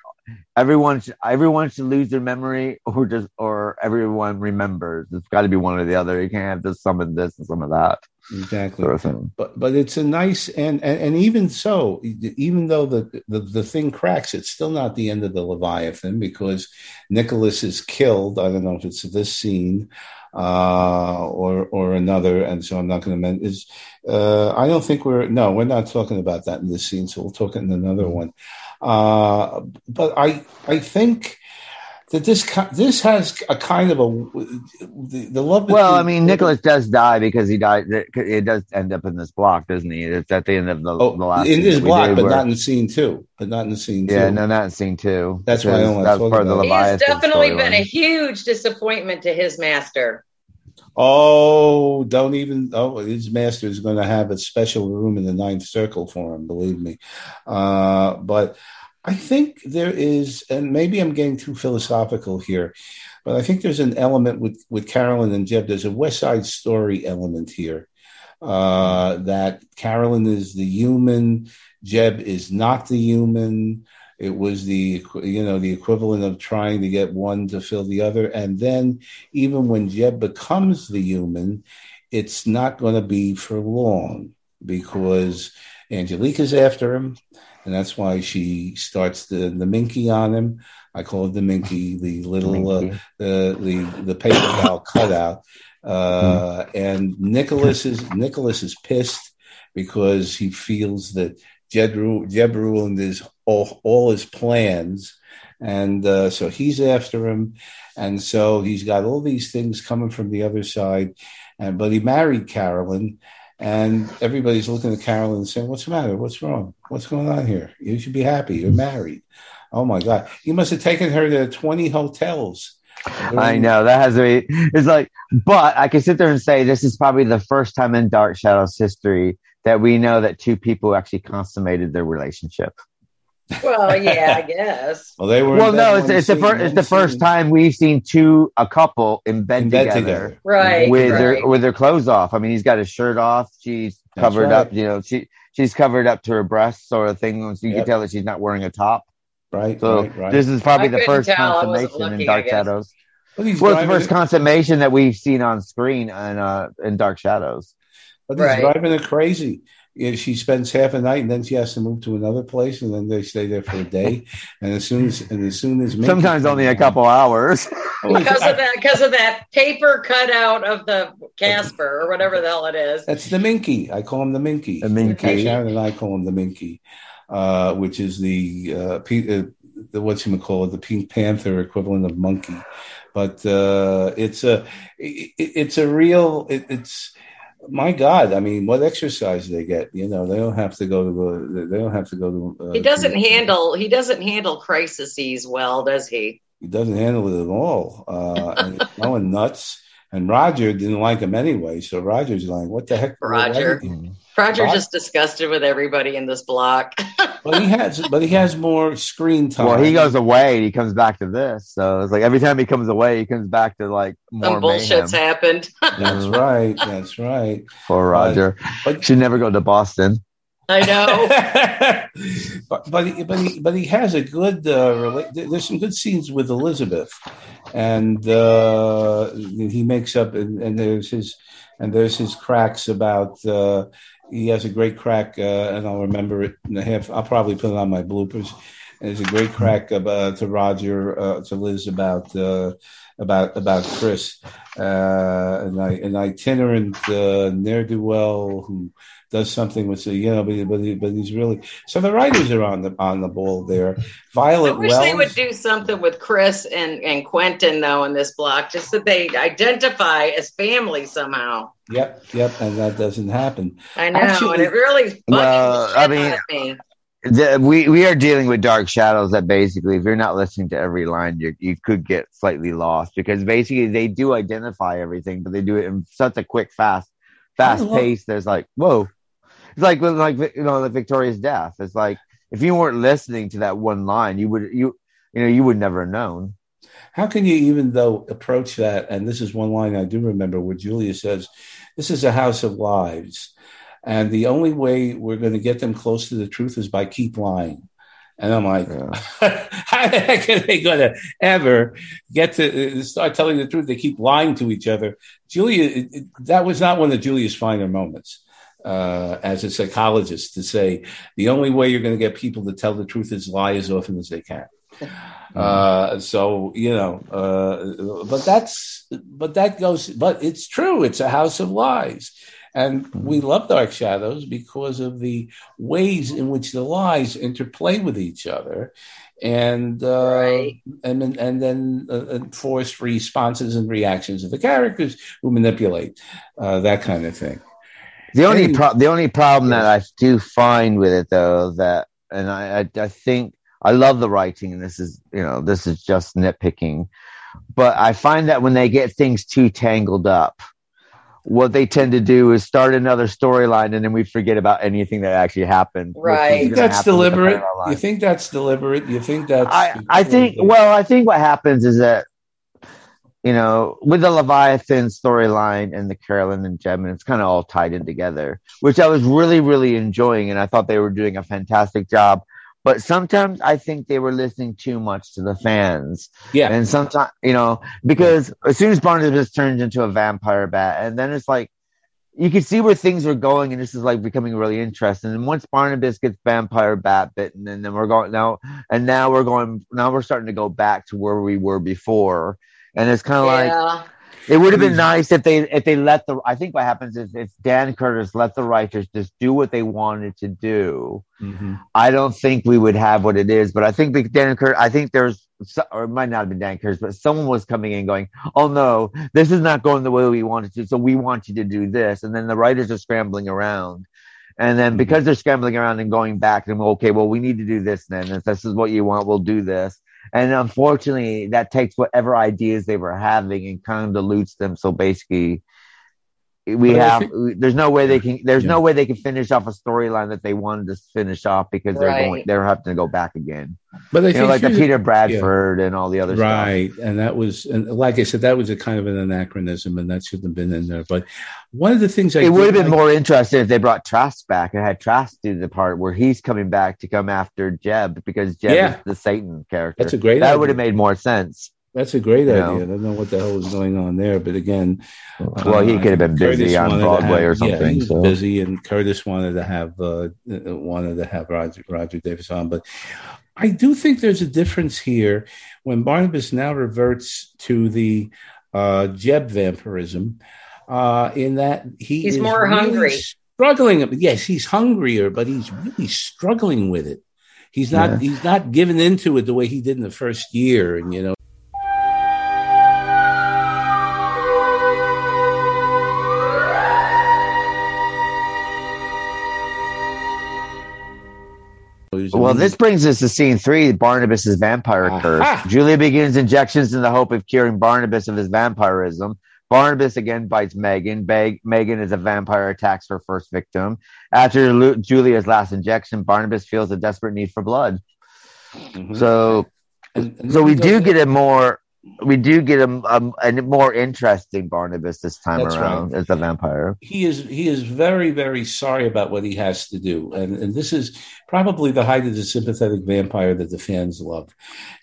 everyone should, everyone should lose their memory or just or everyone remembers. It's got to be one or the other. You can't have just some of this and some of that. Exactly. Sort of but but it's a nice and, and and even so, even though the, the the thing cracks, it's still not the end of the Leviathan because Nicholas is killed. I don't know if it's this scene uh, or or another, and so I'm not going to mention. Is uh, I don't think we're no, we're not talking about that in this scene. So we'll talk in another one. Uh, but I I think that this this has a kind of a the, the love. Well, I mean, Nicholas does die because he died. It does end up in this block, doesn't he? It's at the end of the, oh, the last in this block, but where, not in scene two. But not in scene two. Yeah, no, not in scene two. That's why I don't that's part of the Leviathan. He's definitely been line. a huge disappointment to his master. Oh, don't even. Oh, his master is going to have a special room in the ninth circle for him. Believe me. Uh, but I think there is, and maybe I'm getting too philosophical here, but I think there's an element with with Carolyn and Jeb. There's a West Side Story element here. Uh, that Carolyn is the human, Jeb is not the human. It was the you know the equivalent of trying to get one to fill the other, and then even when Jeb becomes the human, it's not going to be for long because Angelique's after him, and that's why she starts the the minky on him. I call it the minky, the little uh, the the the paper doll cutout. Uh, mm. And Nicholas is Nicholas is pissed because he feels that Jeb, Jeb ruined his all, all his plans, and uh, so he's after him, and so he's got all these things coming from the other side, and but he married Carolyn, and everybody's looking at Carolyn and saying, "What's the matter? What's wrong? What's going on here? You should be happy. You're married." Oh my God! He must have taken her to twenty hotels. I know that has to be. It's like, but I can sit there and say this is probably the first time in Dark Shadows history that we know that two people actually consummated their relationship. Well, yeah, I guess. well, they were. Well, no, it's, it's the first. It's the first time we've seen two a couple in bed, in bed together, together, right? With right. their with their clothes off. I mean, he's got his shirt off. She's covered right. up. You know, she she's covered up to her breasts, sort of thing. So you yep. can tell that she's not wearing a top. Right. So right, right. this is probably I the first tell. consummation looking, in Dark Shadows. Well, well the first consummation that we've seen on screen in uh, in Dark Shadows. But he's driving her crazy. If she spends half a night and then she has to move to another place and then they stay there for a day. And as soon as and as soon as sometimes only a couple hours. Because of that because of that paper cutout of the Casper or whatever the hell it is. That's the minky. I call him the minky. The minky. Sharon and I call him the minky uh, which is the uh, uh, the what's you call it? The Pink Panther equivalent of monkey. But uh, it's a it, it's a real it, it's my God, I mean, what exercise they get? You know, they don't have to go to the they don't have to go to. Uh, he doesn't to, handle he doesn't handle crises well, does he? He doesn't handle it at all. Uh, going nuts, and Roger didn't like him anyway. So Roger's like, "What the heck?" Roger. Roger's Roger- just disgusted with everybody in this block. But he has, but he has more screen time. Well, he goes away and he comes back to this. So it's like every time he comes away, he comes back to like more Some bullshit's mayhem happened. That's right. That's right. for Roger. But Should never go to Boston. I know. but but he, but he but he has a good uh, rela- there's some good scenes with Elizabeth, and uh, he makes up and, and there's his and there's his cracks about uh, he has a great crack uh, and I'll remember it half I'll probably put it on my bloopers. There's a great crack about, to Roger uh, to Liz about uh, about about Chris, uh, an, an itinerant uh, ne'er do well who does something with the you know, but, but, but he's really so the writers are on the on the ball there. I Violet wish Wells, they would do something with Chris and, and Quentin though in this block, just that they identify as family somehow. Yep, yep, and that doesn't happen. I know, Actually- and it really Well, I mean- me. The, we we are dealing with dark shadows that basically, if you're not listening to every line, you you could get slightly lost because basically they do identify everything, but they do it in such a quick, fast, fast oh, pace. There's like whoa, it's like like you know the Victoria's death. It's like if you weren't listening to that one line, you would you you know you would never have known. How can you even though approach that? And this is one line I do remember where Julia says, "This is a house of lies." And the only way we're going to get them close to the truth is by keep lying. And I'm like, Yeah. how the heck are they going to ever get to uh, start telling the truth? They keep lying to each other. Julia, that was not one of Julia's finer moments uh, as a psychologist to say the only way you're going to get people to tell the truth is lie as often as they can. Uh, so you know, uh, but that's but that goes. But it's true. It's a house of lies, and we love Dark Shadows because of the ways in which the lies interplay with each other, and uh, Right. and then- and then uh, uh, forced responses and reactions of the characters who manipulate uh, that kind of thing. The only And- pro- the only problem that I do find with it though that and I, I I think I love the writing and this is you know this is just nitpicking, but I find that when they get things too tangled up, what they tend to do is start another storyline and then we forget about anything that actually happened. Right. is You think that's happen with the deliberate? parallel. You think that's deliberate? You think that's? I, I think well I think what happens is that you know with the Leviathan storyline and the Carolyn and Jeb, and it's kind of all tied in together which I was really really enjoying and I thought they were doing a fantastic job. But sometimes I think they were listening too much to the fans. Yeah. and sometimes you know because as soon as Barnabas turns into a vampire bat and then it's like you can see where things are going and this is like becoming really interesting. And once barnabas gets vampire bat bitten and then we're going now and now we're going now we're starting to go back to where we were before and it's kind of like it would have been Mm. nice if they if they let the i think what happens is if dan curtis let the writers just do what they wanted to do Mhm. I don't think we would have what it is, but I think that Dan Curtis, I think there's, or it might not have been Dan Curtis, but someone was coming in going, oh no, this is not going the way we wanted to, so we want you to do this. And then the writers are scrambling around. And then Mhm. because they're scrambling around and going back and okay, well, we need to do this then. If this is what you want, we'll do this. And unfortunately, that takes whatever ideas they were having and kind of dilutes them. So basically, we But have think- there's no way they can there's Yeah. no way they can finish off a storyline that they wanted to finish off because they're Right. going they're having to go back again. But they You know, like the Peter Bradford and all the other stuff. right and that was and like i said that was a kind of an anachronism and that shouldn't have been in there but one of the things I It would have been like- more interesting if they brought Trask back and had Trask do the part where he's coming back to come after Jeb because Jeb Yeah. is the Satan character. that's a great that idea. would have made more sense. That's a great you idea know. i don't know what the hell was going on there but again Well, he uh, could have been busy Curtis on wanted to Broadway have- or something. yeah, he was so. busy and curtis wanted to have uh, uh, wanted to have roger roger davis on but i do think there's a difference here when barnabas now reverts to the uh jeb vampirism uh in that he He's is more really hungry. struggling yes he's hungrier but he's really struggling with it he's not Yeah. he's not giving into it the way he did in the first year and you know Well, this brings us to scene three Barnabas' vampire Aha. curse. Julia begins injections in the hope of curing Barnabas of his vampirism, Barnabas again bites Megan. Bag- Megan is a vampire, attacks her first victim. After Lu- Julia's last injection, Barnabas feels a desperate need for blood. Mhm. So, And- and so we do get a more, we do get a, a, a more interesting Barnabas this time That's around as a vampire. he is he is very very sorry about what he has to do and and this is probably the height of the sympathetic vampire that the fans love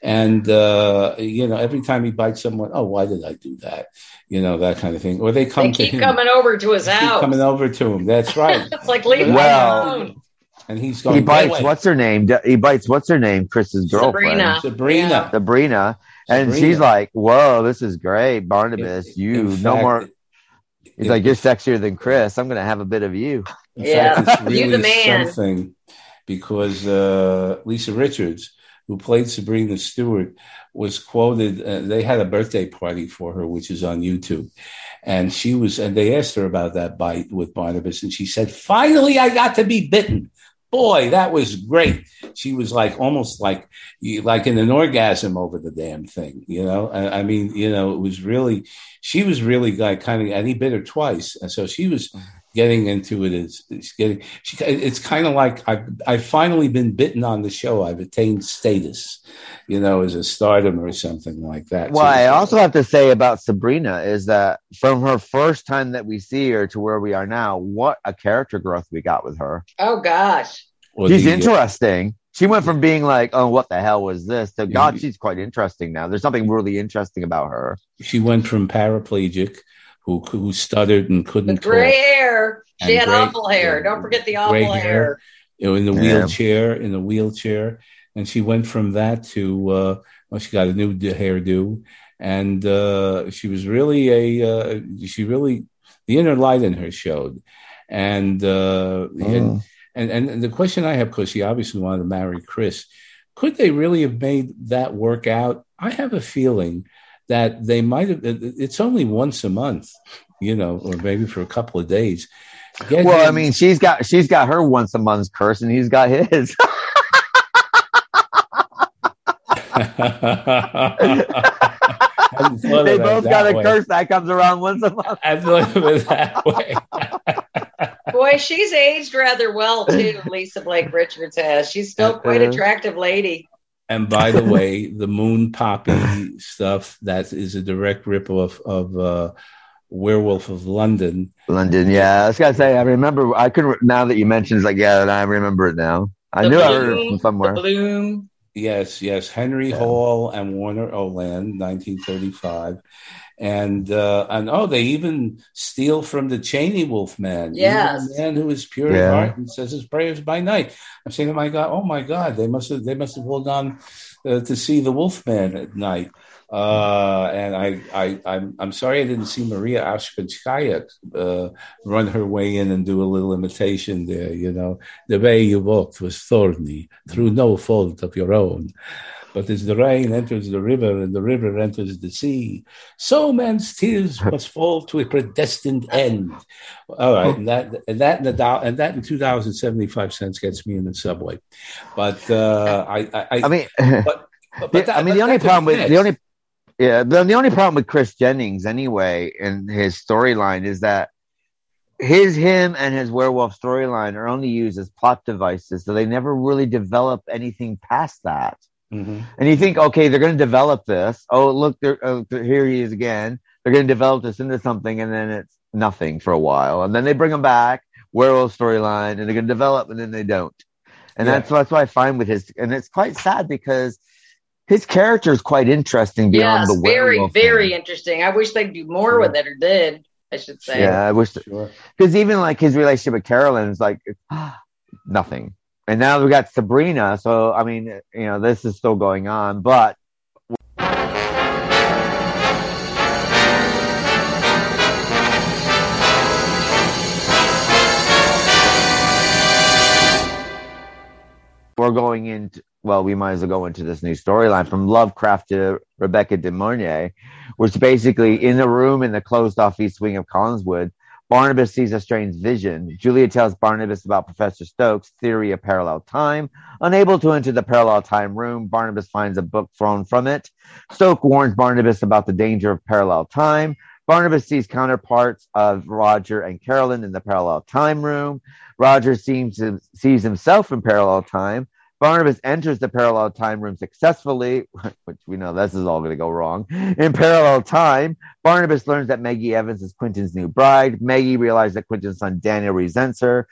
and uh you know every time he bites someone oh why did i do that you know that kind of thing or they come They to keep him coming over to his Keep house. coming over to him that's right it's like leave me Well- alone. and he's going He bites, what's her name? He bites, what's her name? Chris's girlfriend. Sabrina. sabrina Yeah. Sabrina. And she's like, "Whoa, this is great, Barnabas. In- you in no fact, more." He's it- like, "You're sexier than Chris. I'm gonna have a bit of you." Yeah. fact, it's You really the man. something because uh, Lisa Richards, who played Sabrina Stuart, was quoted. Uh, they had a birthday party for her, which is on YouTube, and she was. And they asked her about that bite with Barnabas, and she said, "Finally, I got to be bitten." Boy, that was great. She was like almost like like in an orgasm over the damn thing, you know. I, I mean, you know, it was really. She was really like kind of, and he bit her twice, and so she was getting into it is, is getting she, it's kind of like I've, I've finally been bitten on the show i've attained status you know as a stardom or something like that Well, So- I also have to say about Sabrina is that from her first time that we see her to where we are now, what a character growth we got with her. Oh gosh. or she's the- uh, interesting. She went from being like, "Oh, what the hell was this?" to God, she's quite interesting now. There's something really interesting about her. she went from paraplegic who who stuttered and couldn't With gray talk hair. She And had gray- awful hair. yeah, Don't forget the gray awful hair. hair. you know, in the Yeah. wheelchair in the wheelchair and she went from that to uh well she got a new d- hairdo and uh she was really a uh she really the inner light in her showed and uh and Mm. And, and and the question I have, because she obviously wanted to marry Chris, could they really have made that work out? I have a feeling that they might have. It's only once a month, you know, or maybe for a couple of days. Get Well, I mean, she's got she's got her once a month curse, and he's got his. They both got a way. curse that comes around once a month. I thought of it that way. Boy, she's aged rather well too. Lisa Blake Richards has. She's still quite attractive lady. And by the way, the Moon Poppy stuff that is a direct ripoff of uh, Werewolf of London. London, yeah. I was gonna say, I remember. I could now that you mentioned, it's like, yeah, I remember it now. I The knew I heard it from somewhere. The Bloom. Yes, yes, Henry Yeah. Hull and Warner Oland, 1935, and uh, and oh, they even steal from the Chaney Wolfman. Yes. Even a man who is pure Yeah. of heart and says his prayers by night. I'm saying, oh my God, oh my God, they must have they must have all gone uh, to see the Wolfman at night. Uh, and I, I, I'm, I'm sorry I didn't see Maria Ouspenskaya uh, run her way in and do a little imitation there. You know, the way you walked was thorny through no fault of your own. But as the rain enters the river and the river enters the sea, so man's tears must fall to a predestined end. All right, and that and that in the and that in two dollars and seventy five cents gets me in the subway. But uh, I, I, I mean, but, but the- that- I mean, the only problem with the only, yeah, the, the only problem with Chris Jennings anyway in his storyline is that his him and his werewolf storyline are only used as plot devices, so they never really develop anything past that. Mhm. And you think, okay, they're going to develop this. Oh, look, oh, here he is again. They're going to develop this into something, and then it's nothing for a while, and then they bring him back, werewolf storyline, and they're going to develop, and then they don't. And Yeah. that's that's what I find with his, and it's quite sad because his character is quite interesting beyond Yes, the very, werewolf very thing. interesting. I wish they'd do more with it or did, I should say. Yeah, I wish Sure. because even like his relationship with Carolyn is like nothing. And now we got Sabrina, so I mean, you know, this is still going on, but we're going into well, we might as well go into this new storyline from Lovecraft to Rebecca De Mornay, which basically in the room in the closed off east wing of Collinwood, Barnabas sees a strange vision. Julia tells Barnabas about Professor Stokes' theory of parallel time. Unable to enter the parallel time room, Barnabas finds a book thrown from it. Stoke warns Barnabas about the danger of parallel time. Barnabas sees counterparts of Roger and Carolyn in the parallel time room. Roger seems to, sees himself in parallel time. Barnabas enters the parallel time room successfully, which we know this is all going to go wrong. In parallel time, Barnabas learns that Maggie Evans is Quentin's new bride. Maggie realizes that Quentin's son Daniel resents her.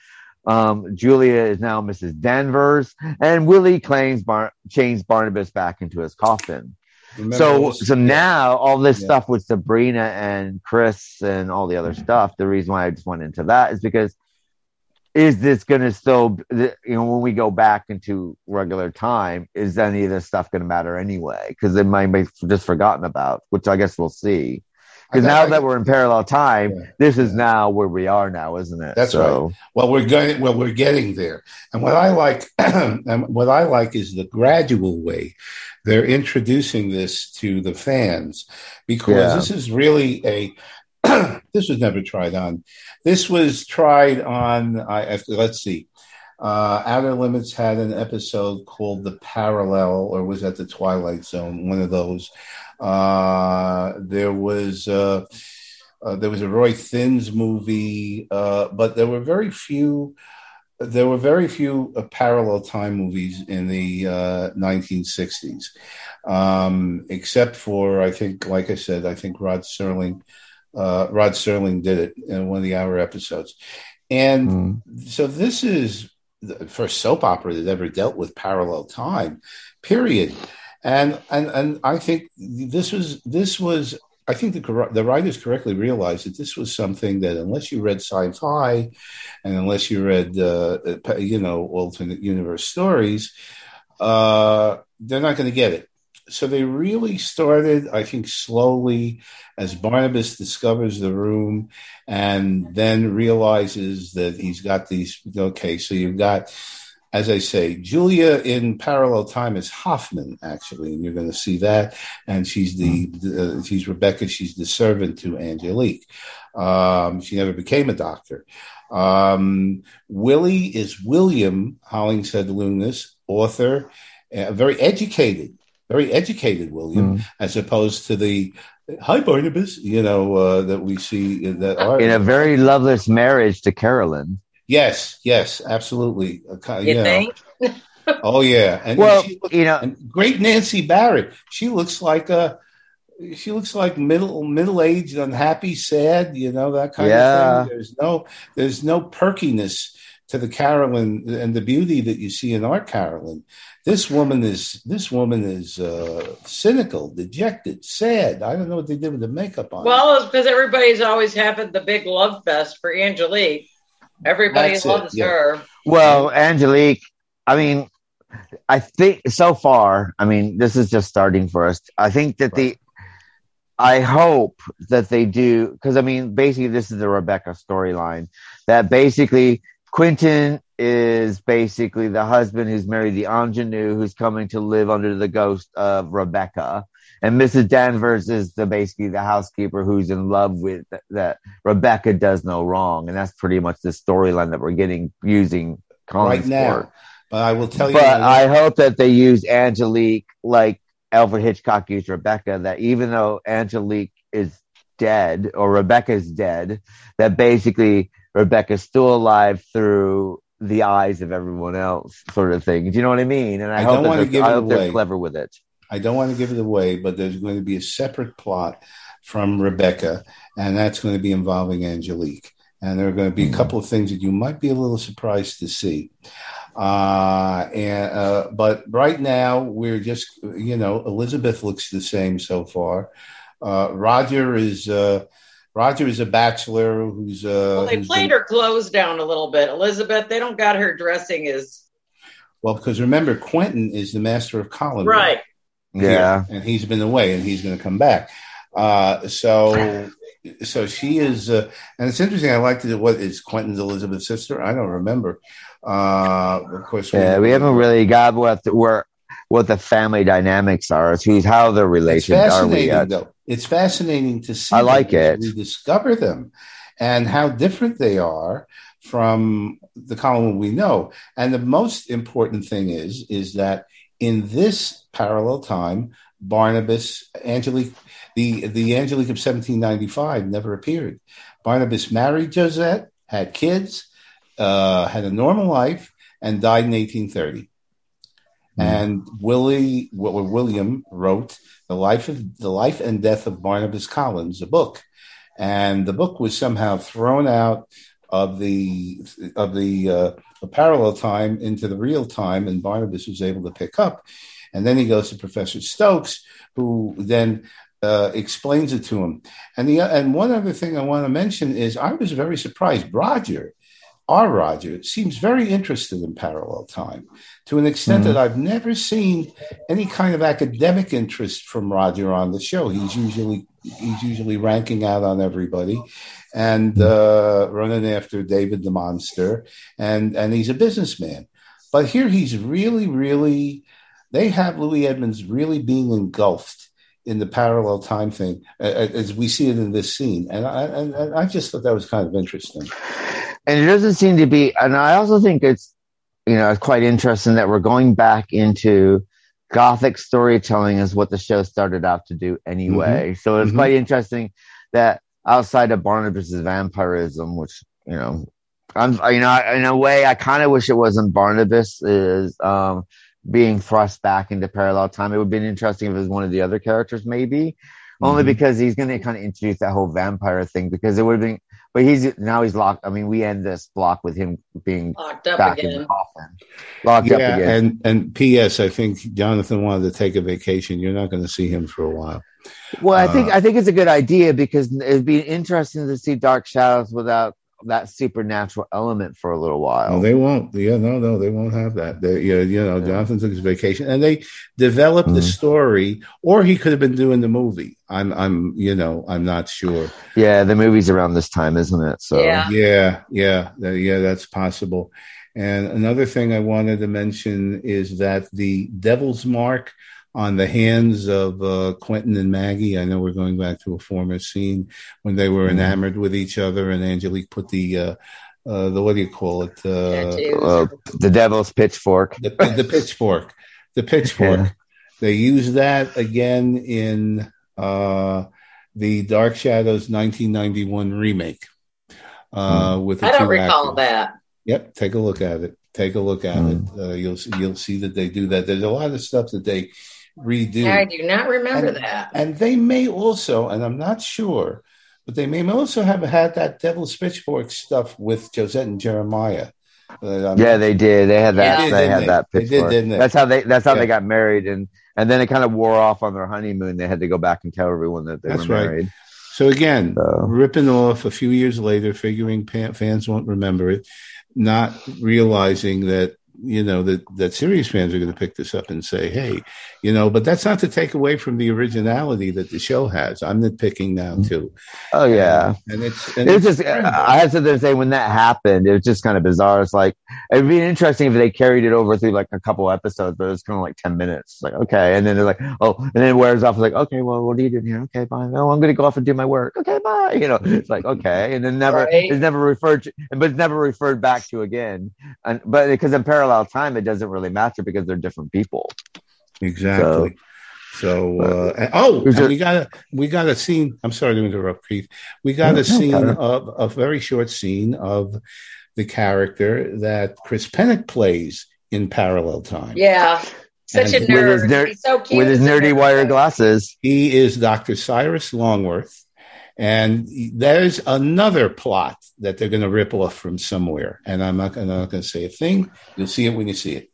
Um, Julia is now Mrs. Danvers, and Willie claims Bar- chains Barnabas back into his coffin. Remember so, so now all this Yeah. stuff with Sabrina and Chris and all the other stuff. The reason why I just went into that is because is this going to still, you know, when we go back into regular time, is any of this stuff going to matter anyway? Because it might be just forgotten about, which I guess we'll see. Because now that we're in parallel time, Yeah. this is now where we are now, isn't it? That's so, Well, we're going. Well, we're getting there. And what I like, and what I like, is the gradual way they're introducing this to the fans, because Yeah. this is really a. this was never tried on. This was tried on. I let's see. Uh, Outer Limits had an episode called The Parallel, or was that The Twilight Zone? One of those. Uh, there was. Uh, uh, there was a Roy Thinnes movie, uh, but there were very few. There were very few uh, parallel time movies in the uh, 1960s, um, except for I think, like I said, I think Rod Serling. Uh, Rod Serling did it in one of the hour episodes, and mm, so this is the first soap opera that ever dealt with parallel time, period. And and and I think this was this was I think the the writers correctly realized that this was something that unless you read sci-fi, and unless you read uh, you know alternate universe stories, uh, they're not going to get it. So they really started, I think, slowly as Barnabas discovers the room and then realizes that he's got these. Okay, so you've got, as I say, Julia in parallel time is Hoffman, actually, and you're going to see that. And she's the, uh, she's Rebecca. She's the servant to Angelique. Um, she never became a doctor. Um, Willie is William Hollingshead Loomis, author, uh, very educated, very educated William, mm. as opposed to the hi Barnabas, you know, uh, that we see in that are in a very loveless marriage to Carolyn. yes, yes, absolutely. Uh, ki- You know, think? Oh yeah, and Well, she look- you know, and great Nancy Barrett. She looks like a. She looks like middle middle aged, unhappy, sad. You know that kind Yeah. of thing. There's no there's no perkiness to the Carolyn and the beauty that you see in our Carolyn. This woman is this woman is uh, cynical, dejected, sad. I don't know what they did with the makeup on. Well, because everybody's always having the big love fest for Angelique. Everybody That's it, loves yeah. her. Well, Angelique, I mean, I think so far, I mean, this is just starting for us. I think that the, I hope that they do, because I mean, basically, this is the Rebecca storyline that basically Quentin is basically the husband who's married the ingenue who's coming to live under the ghost of Rebecca. And Mrs. Danvers is the basically the housekeeper who's in love with that Rebecca does no wrong, and that's pretty much the storyline that we're getting using Collins right now, for. but I will tell you. But I hope that they use Angelique like Alfred Hitchcock used Rebecca. That even though Angelique is dead or Rebecca's dead, that basically Rebecca's still alive through the eyes of everyone else, sort of thing. Do you know what I mean? And I, I hope don't that they're- give I hope they're clever with it. I don't want to give it away, but there's going to be a separate plot from Rebecca, and that's going to be involving Angelique. And there are going to be a Hmm. couple of things that you might be a little surprised to see. Uh, and uh, but right now we're just, you know, Elizabeth looks the same so far. Uh, Roger is uh, Roger is a bachelor who's uh, Well, they who's played been- her clothes down a little bit. Elizabeth, they don't got her dressing as well because remember Quentin is the master of Colin, right. Yeah. and he's been away and he's going to come back. Uh, so, so she is, uh, and it's interesting. I like to do what is Quentin's Elizabeth's sister? I don't remember. Uh, of course, Yeah, we haven't really got what the, where what the family dynamics are. Who's how their It's relations are we fascinating, though. It's fascinating to see. I like it. We discover them and how different they are from the Colin we know. And the most important thing is, is that in this parallel time, Barnabas, Angelique, the the Angelique of 1795 never appeared. Barnabas married Josette, had kids, uh, had a normal life, and died in 1830. Mm. And Willie, William wrote the life of the life and death of Barnabas Collins, a book, and the book was somehow thrown out of the of the uh, parallel time into the real time, and Barnabas was able to pick up. And then he goes to Professor Stokes, who then uh, explains it to him. And the and one other thing I want to mention is I was very surprised. Roger, our Roger, seems very interested in parallel time to an extent mm-hmm. that I've never seen any kind of academic interest from Roger on the show. He's usually he's usually ranking out on everybody and mm-hmm. uh, running after David the Monster, and and he's a businessman. But here he's really, really. They have Louis Edmonds really being engulfed in the parallel time thing as we see it in this scene, and I and I just thought that was kind of interesting. And it doesn't seem to be, and I also think it's you know it's quite interesting that we're going back into gothic storytelling is what the show started out to do anyway. Mm-hmm. So it's mm-hmm. quite interesting that outside of Barnabas's vampirism, which you know, I'm you know in a way I kind of wish it wasn't Barnabas is um, being thrust back into parallel time. It would have been interesting if it was one of the other characters, maybe, mm-hmm. only because he's going to kind of introduce that whole vampire thing. Because it would have been, but he's now he's locked. I mean, we end this block with him being locked up back again. in the coffin, locked yeah, up again. And and P.S. I think Jonathan wanted to take a vacation. You're not going to see him for a while. Well, I think uh, I think it's a good idea because it'd be interesting to see Dark Shadows without that supernatural element for a little while. No, they won't. Yeah, no, no, they won't have that. They, you know, you know, yeah. Jonathan took his vacation, and they developed mm-hmm. the story, or he could have been doing the movie. I'm, I'm, you know, I'm not sure. Yeah, the movie's around this time, isn't it? So yeah, yeah, yeah, yeah that's possible. And another thing I wanted to mention is that the Devil's Mark on the hands of uh, Quentin and Maggie. I know we're going back to a former scene when they were mm-hmm. enamored with each other, and Angelique put the uh, uh, the what do you call it? Uh, the devil's pitchfork. The, the pitchfork. The pitchfork. Yeah. They use that again in uh, the Dark Shadows 1991 remake. Uh, mm. With I don't recall actors. that. Yep, take a look at it. Take a look at mm. it. Uh, you'll you'll see that they do that. There's a lot of stuff that they redo. I do not remember and, that. And they may also, and I'm not sure, but they may also have had that Devil's Pitchfork stuff with Josette and Jeremiah. Uh, yeah, they did. They had that. They, they had they? that pitchfork. Did, that's how they. That's how yeah. they got married, and and then it kind of wore off on their honeymoon. They had to go back and tell everyone that they that's were married. Right. So again, so. ripping off a few years later, figuring fans won't remember it, not realizing that you know that that serious fans are going to pick this up and say, "Hey, you know," but that's not to take away from the originality that the show has. I'm nitpicking now mm-hmm. too. Oh yeah, and, and it's and it's, it's just I had to say when that happened, it was just kind of bizarre. It's like it'd be interesting if they carried it over through like a couple episodes, but it's kind of like ten minutes. Like okay, and then they're like, oh, and then it wears off. Like okay, well, what are you doing here? Okay, bye. No, I'm going to go off and do my work. Okay, bye. You know, it's like okay, and then never right. it's never referred to, but it's never referred back to again. And but because in parallel parallel time, it doesn't really matter because they're different people. Exactly. So, so uh, oh, we got a we got a scene. I'm sorry to interrupt, Keith. We got a scene of a very short scene of the character that Chris Pennock plays in parallel time. Yeah. Such and a nerd. With his, ner- so with his nerdy wire glasses. He is Dr. Cyrus Longworth. And there's another plot that they're going to rip off from somewhere. And I'm not, I'm not going to say a thing. You'll see it when you see it.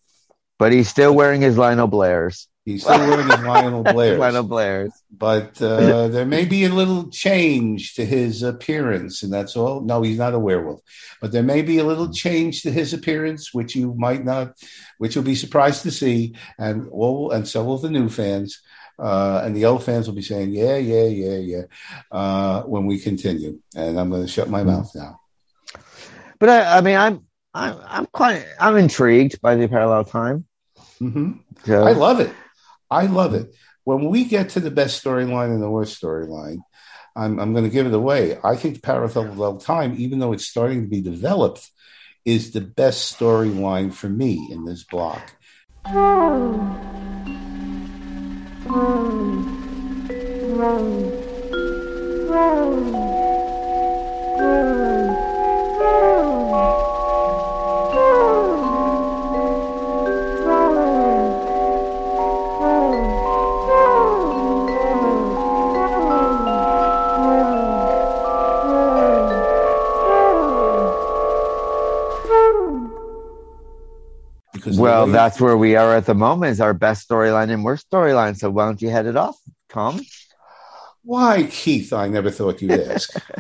But he's still wearing his Lionel Blairs. He's still wearing his Lionel Blairs. Lionel Blairs. But uh, there may be a little change to his appearance, and that's all. No, he's not a werewolf. But there may be a little change to his appearance, which you might not, which you'll be surprised to see, and all, and so will the new fans. Uh, and the old fans will be saying, yeah, yeah, yeah, yeah, uh, when we continue. And I'm going to shut my mm-hmm. mouth now. But I, I mean, I'm, I'm, I'm quite, I'm intrigued by the parallel time. Mm-hmm. So, I love it. I love it. When we get to the best storyline and the worst storyline, I'm, I'm going to give it away. I think the parallel time, even though it's starting to be developed, is the best storyline for me in this block. Thank you. Because Well, that's where we are at the moment. Is our best storyline and worst storyline. So why don't you head it off, Tom? Why, Keith? I never thought you'd ask.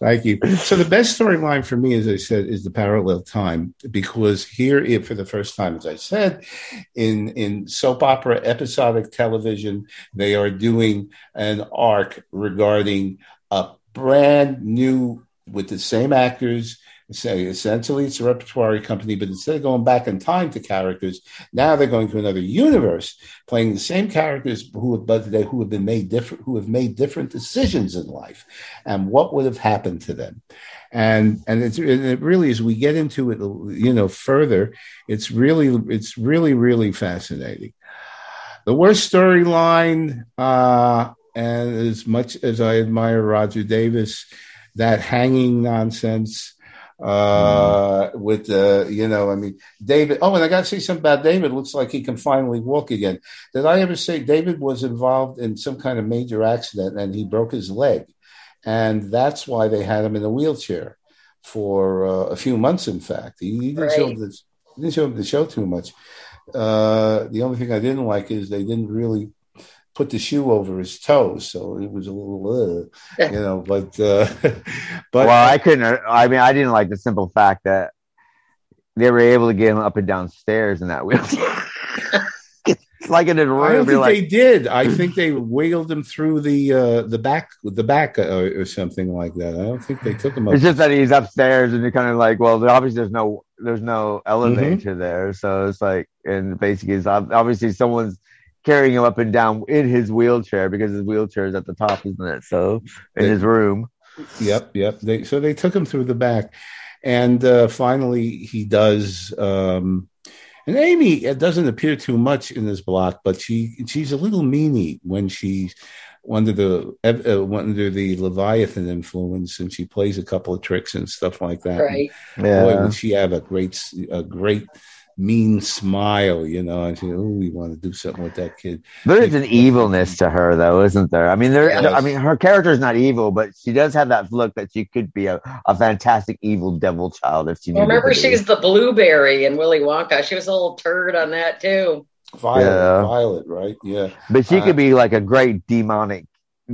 Thank you. So the best storyline for me, as I said, is the parallel time because here, it, for the first time, as I said, in in soap opera episodic television, they are doing an arc regarding a brand new with the same actors. Say essentially, it's a repertory company, but instead of going back in time to characters, now they're going to another universe, playing the same characters who have but who have been made different, who have made different decisions in life, and what would have happened to them. And and it's it really as we get into it, you know, further, it's really it's really really fascinating. The worst storyline, uh, and as much as I admire Roger Davis, that hanging nonsense uh with uh you know i mean david oh and i gotta say something about david. Looks like he can finally walk again. Did i ever say david was involved in some kind of major accident and he broke his leg? And that's why they had him in a wheelchair for uh, a few months in fact. He, he didn't show the, didn't show up the show too much. Uh the only thing i didn't like is they didn't really put the shoe over his toes so it was a little uh, you know but uh but well, I couldn't. I mean, I didn't like the simple fact that they were able to get him up and down stairs in that wheelchair. it's like in a I don't room. Think like, they did. I think they wiggled him through the uh, the back, the back, uh, or something like that. I don't think they took him up. it's just that he's upstairs, and you're kind of like, well, obviously there's no there's no elevator Mm-hmm. there, so it's like, and basically, it's obviously someone's carrying him up and down in his wheelchair because his wheelchair is at the top, isn't it? So in Yeah. his room. Yep, yep. They, so they took him through the back, and uh, finally he does. Um, and Amy it doesn't appear too much in this block, but she she's a little meanie when she's under the uh, under the Leviathan influence, and she plays a couple of tricks and stuff like that. Right. Boy, Yeah, would she have a great, a great mean smile, you know? And she, oh, we want to do something with that kid. there is an evilness to her, though, isn't there? I mean, there. Yes. I mean, her character is not evil, but she does have that look that she could be a, a fantastic evil devil child if she. Well, remember, to be. she's the blueberry in Willy Wonka. She was a little turd on that too. Violet, Yeah. Violet, right? Yeah. But she Uh, could be like a great demonic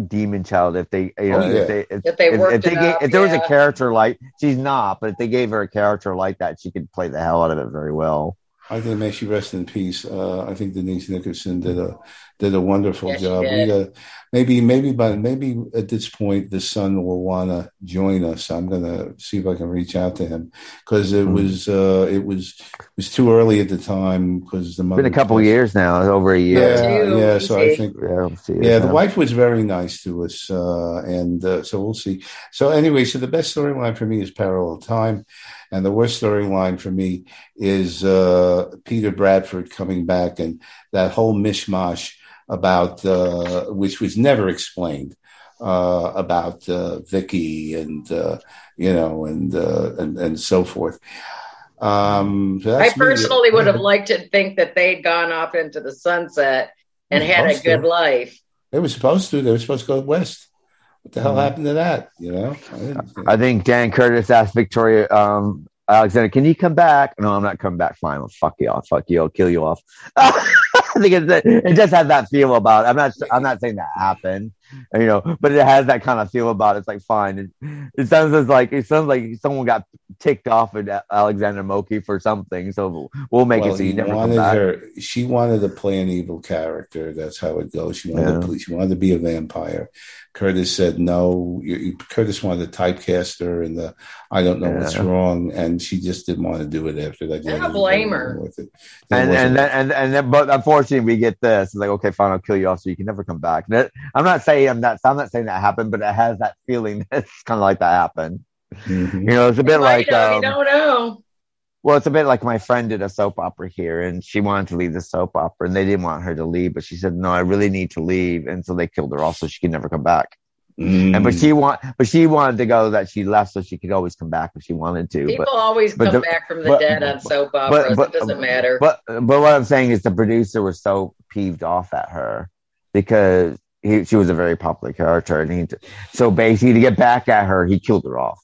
demon child if they, you oh, know, Oh, yeah. if they, if, If they if, if, they gave, up, if there was a character like she's not, but if they gave her a character like that, she could play the hell out of it very well. I think may she rest in peace. Uh, I think Denise Nickerson did a did a wonderful Yes, she job. did. We, uh, maybe maybe by maybe at this point the son will want to join us. I'm gonna see if I can reach out to him because it Hmm. was uh, it was it was too early at the time because the mother been a couple passed. years now, over a year. Yeah, Two, yeah. So I think Yeah. Yeah, the wife was very nice to us, uh, and uh, so we'll see. So anyway, so the best storyline for me is Parallel Time, and the worst storyline for me is uh, Peter Bradford coming back and that whole mishmash about uh, which was never explained uh, about uh, Vicky and uh, you know and, uh, and and so forth. Um, so I that's me. personally would have liked to think that they'd gone off into the sunset and had a Supposed to. good life. They were supposed to. They were supposed to go west. What the hell happened to that? You know, I I think Dan Curtis asked Victoria um, Alexander, "Can you come back?" No, I'm not coming back. Fine, well, fuck you off. Fuck you. I'll kill you off. I think it's, it just has that feel about. It. I'm not. I'm not saying that happened, you know, but it has that kind of feel about it. It's like fine. It, it sounds as like it sounds like someone got ticked off at Alexandra Moltke for something. So we'll make well, it so you never come wanted back. her. She wanted to play an evil character. That's how it goes. She wanted. Yeah. To, play- she wanted to be a vampire. Curtis said no. You, you- Curtis wanted to typecast her in the I don't know what's wrong, and she just didn't want to do it after that. I don't blame her. With it. There and wasn't- and then, and and then, but unfortunately, we get this. It's like, okay, fine, I'll kill you off, so you can never come back. It- I'm not saying I'm not. I'm not saying that happened, but it has that feeling. It's kind of like that happened. Mhm. You know, it's a bit You like know, um, you don't know. Well, it's a bit like my friend did a soap opera here, and she wanted to leave the soap opera, and they didn't want her to leave, but she said, "No, I really need to leave," and so they killed her off, so she could never come back. Mm. And but she want, but she wanted to go that she left, so she could always come back if she wanted to. People But always but come the- back from the but- dead on soap operas. but- it doesn't matter. but but what I'm saying is the producer was so peeved off at her because he, she was a very popular character, and he so basically to get back at her, he killed her off.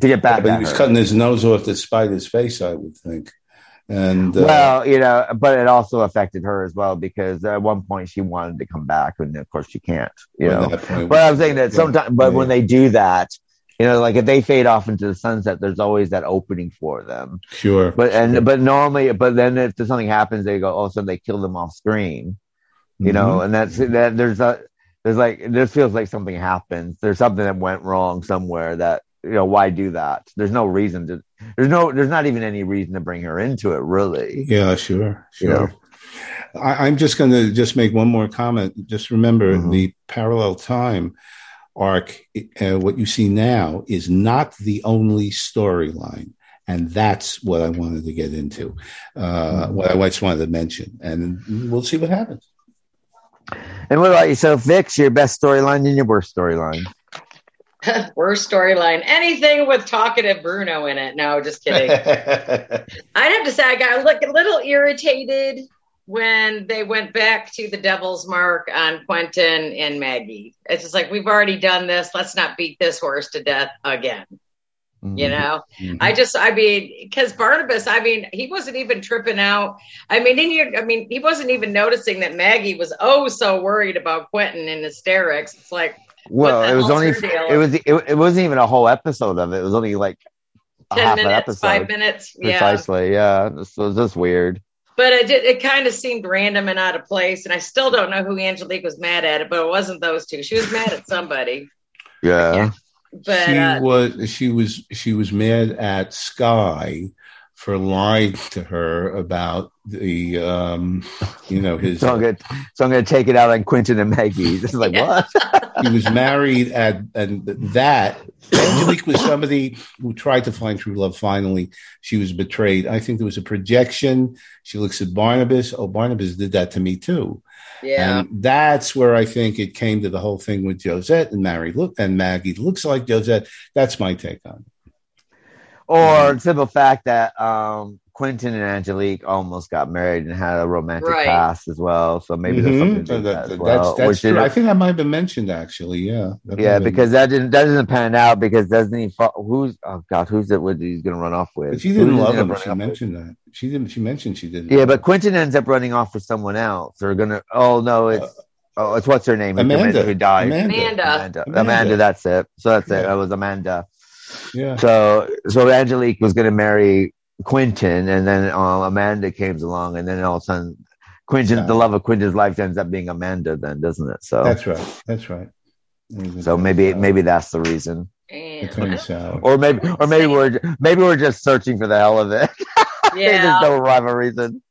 To get back but he was her. cutting his nose off to spite his face, I would think. And uh, well, you know, but it also affected her as well because at one point she wanted to come back, and of course she can't. You know, point, but I'm saying that yeah, sometimes, but yeah. when they do that, you know, like if they fade off into the sunset, there's always that opening for them. sure, But and sure. but normally, but then if there's something happens, they go, oh, so they kill them off screen, you know, and that's that. There's a there's like this feels like something happens. There's something that went wrong somewhere that you know why do that? There's no reason to. There's no. There's not even any reason to bring her into it, really. Yeah, sure, You sure. know? I, I'm just going to just make one more comment. Just remember Mhm. the parallel time arc. Uh, what you see now is not the only storyline, and that's what I wanted to get into. Uh, Mhm. What I just wanted to mention, and we'll see what happens. And what about yourself, Vix? Your best storyline and your worst storyline? Worst storyline. Anything with talkative Bruno in it. No, just kidding. I'd have to say I got look- a little irritated when they went back to the devil's mark on Quentin and Maggie. It's just like we've already done this. Let's not beat this horse to death again. You know, Mhm. I just, I mean, because Barnabas, I mean, he wasn't even tripping out. I mean, in your, I mean, he wasn't even noticing that Maggie was oh so worried about Quentin in hysterics. It's like, Well, it was only deal? it was it, it wasn't even a whole episode of it. It was only like a 10 half an minutes, episode. five minutes. Precisely, yeah. So this was just weird. But it did, it kind of seemed random and out of place. And I still don't know who Angelique was mad at, It, but it wasn't those two. She was mad at somebody. Yeah. But she uh, was she was she was mad at Sky for lying to her about the um you know his So I'm gonna so I'm gonna take it out on Quentin and Maggie. This is like Yeah. what? he was married at and that Angelique was somebody who tried to find true love finally she was betrayed I think there was a projection she looks at Barnabas oh Barnabas did that to me too yeah. and that's where I think it came to the whole thing with Josette and Mary look and Maggie looks like Josette that's my take on it Or the simple fact that um Quentin and Angelique almost got married and had a romantic Right. past as well. So maybe there's Mhm. something to do that- that as that's well. that's which true. I think that might have been mentioned actually. Yeah. Yeah, have been- because that didn't that doesn't pan out because doesn't he? Fo- who's oh god, who's it? With he's gonna run off with? but she didn't Who's love him. She off with? mentioned that. She didn't. She mentioned she didn't. Yeah, but. Quentin ends up running off with someone else. They're gonna. Oh no, it's oh it's what's her name? Who Amanda. Who died? Amanda. Amanda. Amanda. Amanda. Amanda. That's it. So that's it. That was Amanda. Yeah. So so Angelique was gonna marry Quentin, and then um, Amanda came along, and then all of a sudden, Quentin, Yeah. the love of Quentin's life ends up being Amanda. Then doesn't it? So That's right. That's right. so maybe maybe that's the reason, And- It or maybe or maybe we're maybe we're just searching for the hell of it. yeah. There's no rhyme or reason.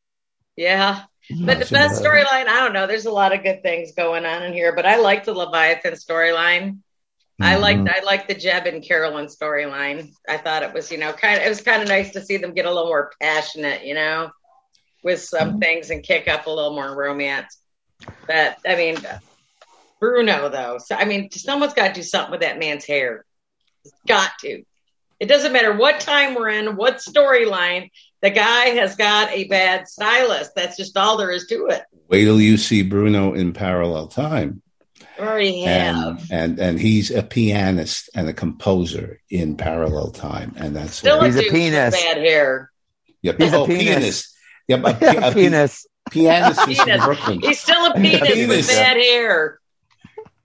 Yeah. But the best storyline, I don't know. There's a lot of good things going on in here, but I like the Leviathan storyline. I Mm-hmm. liked I liked the Jeb and Carolyn storyline. I thought it was, you know, kind of it was kind of nice to see them get a little more passionate, you know, with some Mm-hmm. things and kick up a little more romance. But I mean, Bruno though, so I mean, someone's got to do something with that man's hair. It's got to. It doesn't matter what time we're in, what storyline. The guy has got a bad stylist. That's just all there is to it. Wait till you see Bruno in parallel time, Already and have. and and he's a pianist and a composer in parallel time, and that's Still He's a dude penis. bad hair. yeah, he's a oh, penis. pianist. Yeah, but a, a, Penis. pianist is in Brooklyn. He's still a penis, Penis. with bad hair.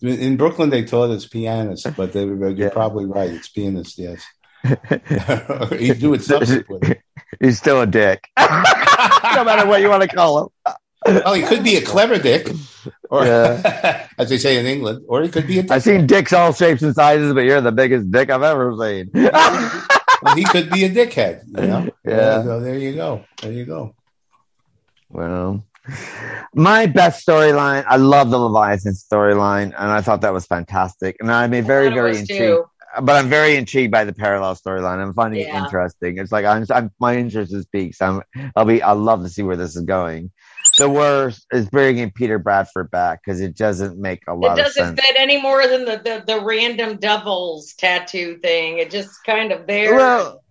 In Brooklyn, they taught us pianist, but they, you're Yeah. probably right. It's pianist, yes. He's doing something with it. He's still a dick. no matter what you want to call him. Well, he could be a clever dick, or Yeah. as they say in England, or he could be a. I've seen dicks all shapes and sizes, but you're the biggest dick I've ever seen. well, he could be a dickhead. You know? Yeah. So there you go. There you go. well, my best storyline, I love the Leviathan storyline, and I thought that was fantastic. And I'm very, Thought very intrigued. too. but I'm very intrigued by the parallel storyline. I'm finding Yeah. it interesting. It's like I'm, I'm my interest is peaked. I'm, I'll be, I'll love to see where this is going. The worst is bringing Peter Bradford back because it doesn't make a lot of doesn't fit any more than the, the, the random devils tattoo thing. It just kind of there. Well,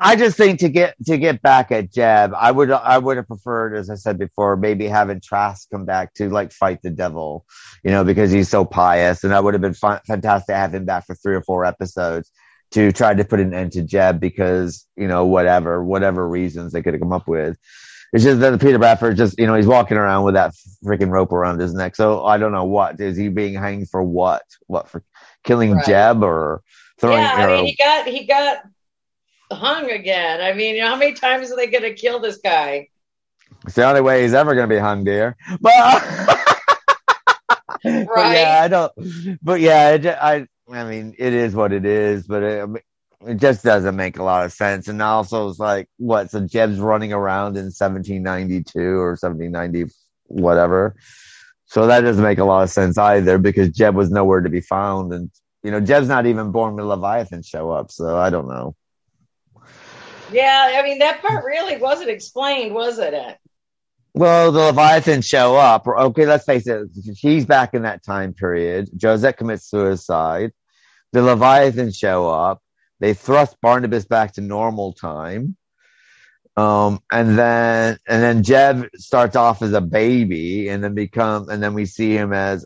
I just think to get to get back at Jeb, I would I would have preferred, as I said before, maybe having Trask come back to like fight the devil, you know, because he's so pious, and that would have been fun, fantastic to have him back for three or four episodes to try to put an end to Jeb because you know whatever whatever reasons they could have come up with. It's just that Peter Bradford just you know he's walking around with that freaking rope around his neck, so I don't know what is he being hanged for what what for killing Right. Jeb or throwing yeah, I mean, he got he got hung again. I mean, how many times are they going to kill this guy? It's the only way he's ever going to be hung, dear. But, but yeah, I don't. But yeah, ju- I. I mean, it is what it is. But it, it just doesn't make a lot of sense. And also, it's like what? So Jeb's running around in 1792 or 1790, whatever. So that doesn't make a lot of sense either because Jeb was nowhere to be found, and you know, Jeb's not even born when Leviathan show up. So I don't know. Yeah, I mean that part really wasn't explained, wasn't it? Well, the Leviathan show up. Okay, let's face it. She's back in that time period. Josette commits suicide. The Leviathan show up. They thrust Barnabas back to normal time. Um, and then, and then Jeb starts off as a baby and then become, and then we see him as,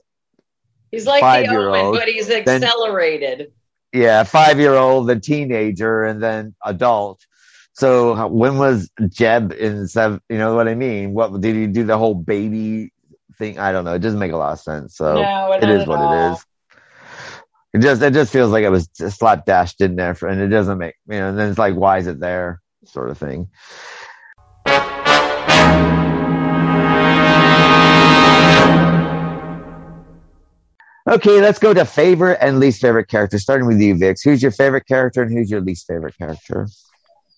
He's like the Owen, Five-year-old, but he's accelerated. yeah, five year old, the teenager, and then adult. So when was Jeb in seven? You know what I mean? What did he do the whole baby thing? I don't know. It doesn't make a lot of sense. So no, it is at what all. it is. It just it just feels like it was slapdashed in there, for, and it doesn't make you know. And then it's like, why is it there? Sort of thing. Okay, let's go to favorite and least favorite character. Starting with you, Vix. Who's your favorite character and who's your least favorite character?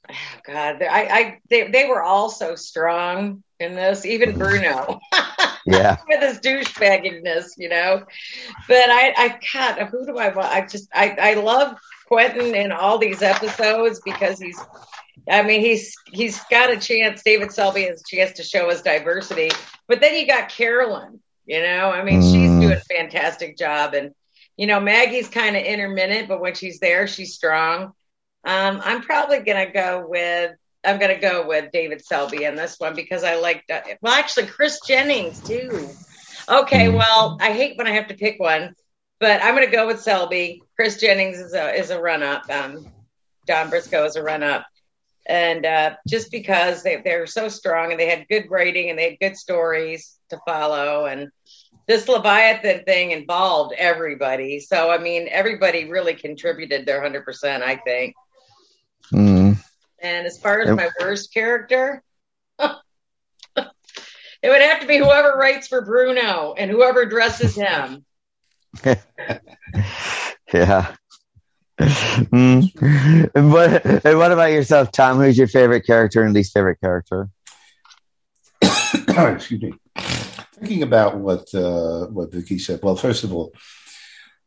Oh, God, I, I they, they were all so strong in this, even Bruno. Yeah, with his douchebagginess, you know. But I, I God, who do I want? I just, I, I love Quentin in all these episodes because he's, I mean, he's he's got a chance. David Selby has a chance to show his diversity. But then you got Carolyn, you know. I mean, she's Mm. doing a fantastic job, and you know, Maggie's kind of intermittent, but when she's there, she's strong. Um, I'm probably gonna go with I'm gonna go with David Selby in this one because I like well actually Chris Jennings too. Okay, Mm. well I hate when I have to pick one, but I'm gonna go with Selby. Chris Jennings is a is a run up. Um, Don Briscoe is a run up. And uh, just because they, they're so strong and they had good writing and they had good stories to follow. And this Leviathan thing involved everybody. So, I mean, everybody really contributed their 100%, I think. Mm. And as far as Yep. my worst character, it would have to be whoever writes for Bruno and whoever dresses him. yeah. Mm. And what, and what about yourself, Tom? Who's your favorite character and least favorite character? excuse me. Thinking about what uh, what Vicky said. Well, first of all,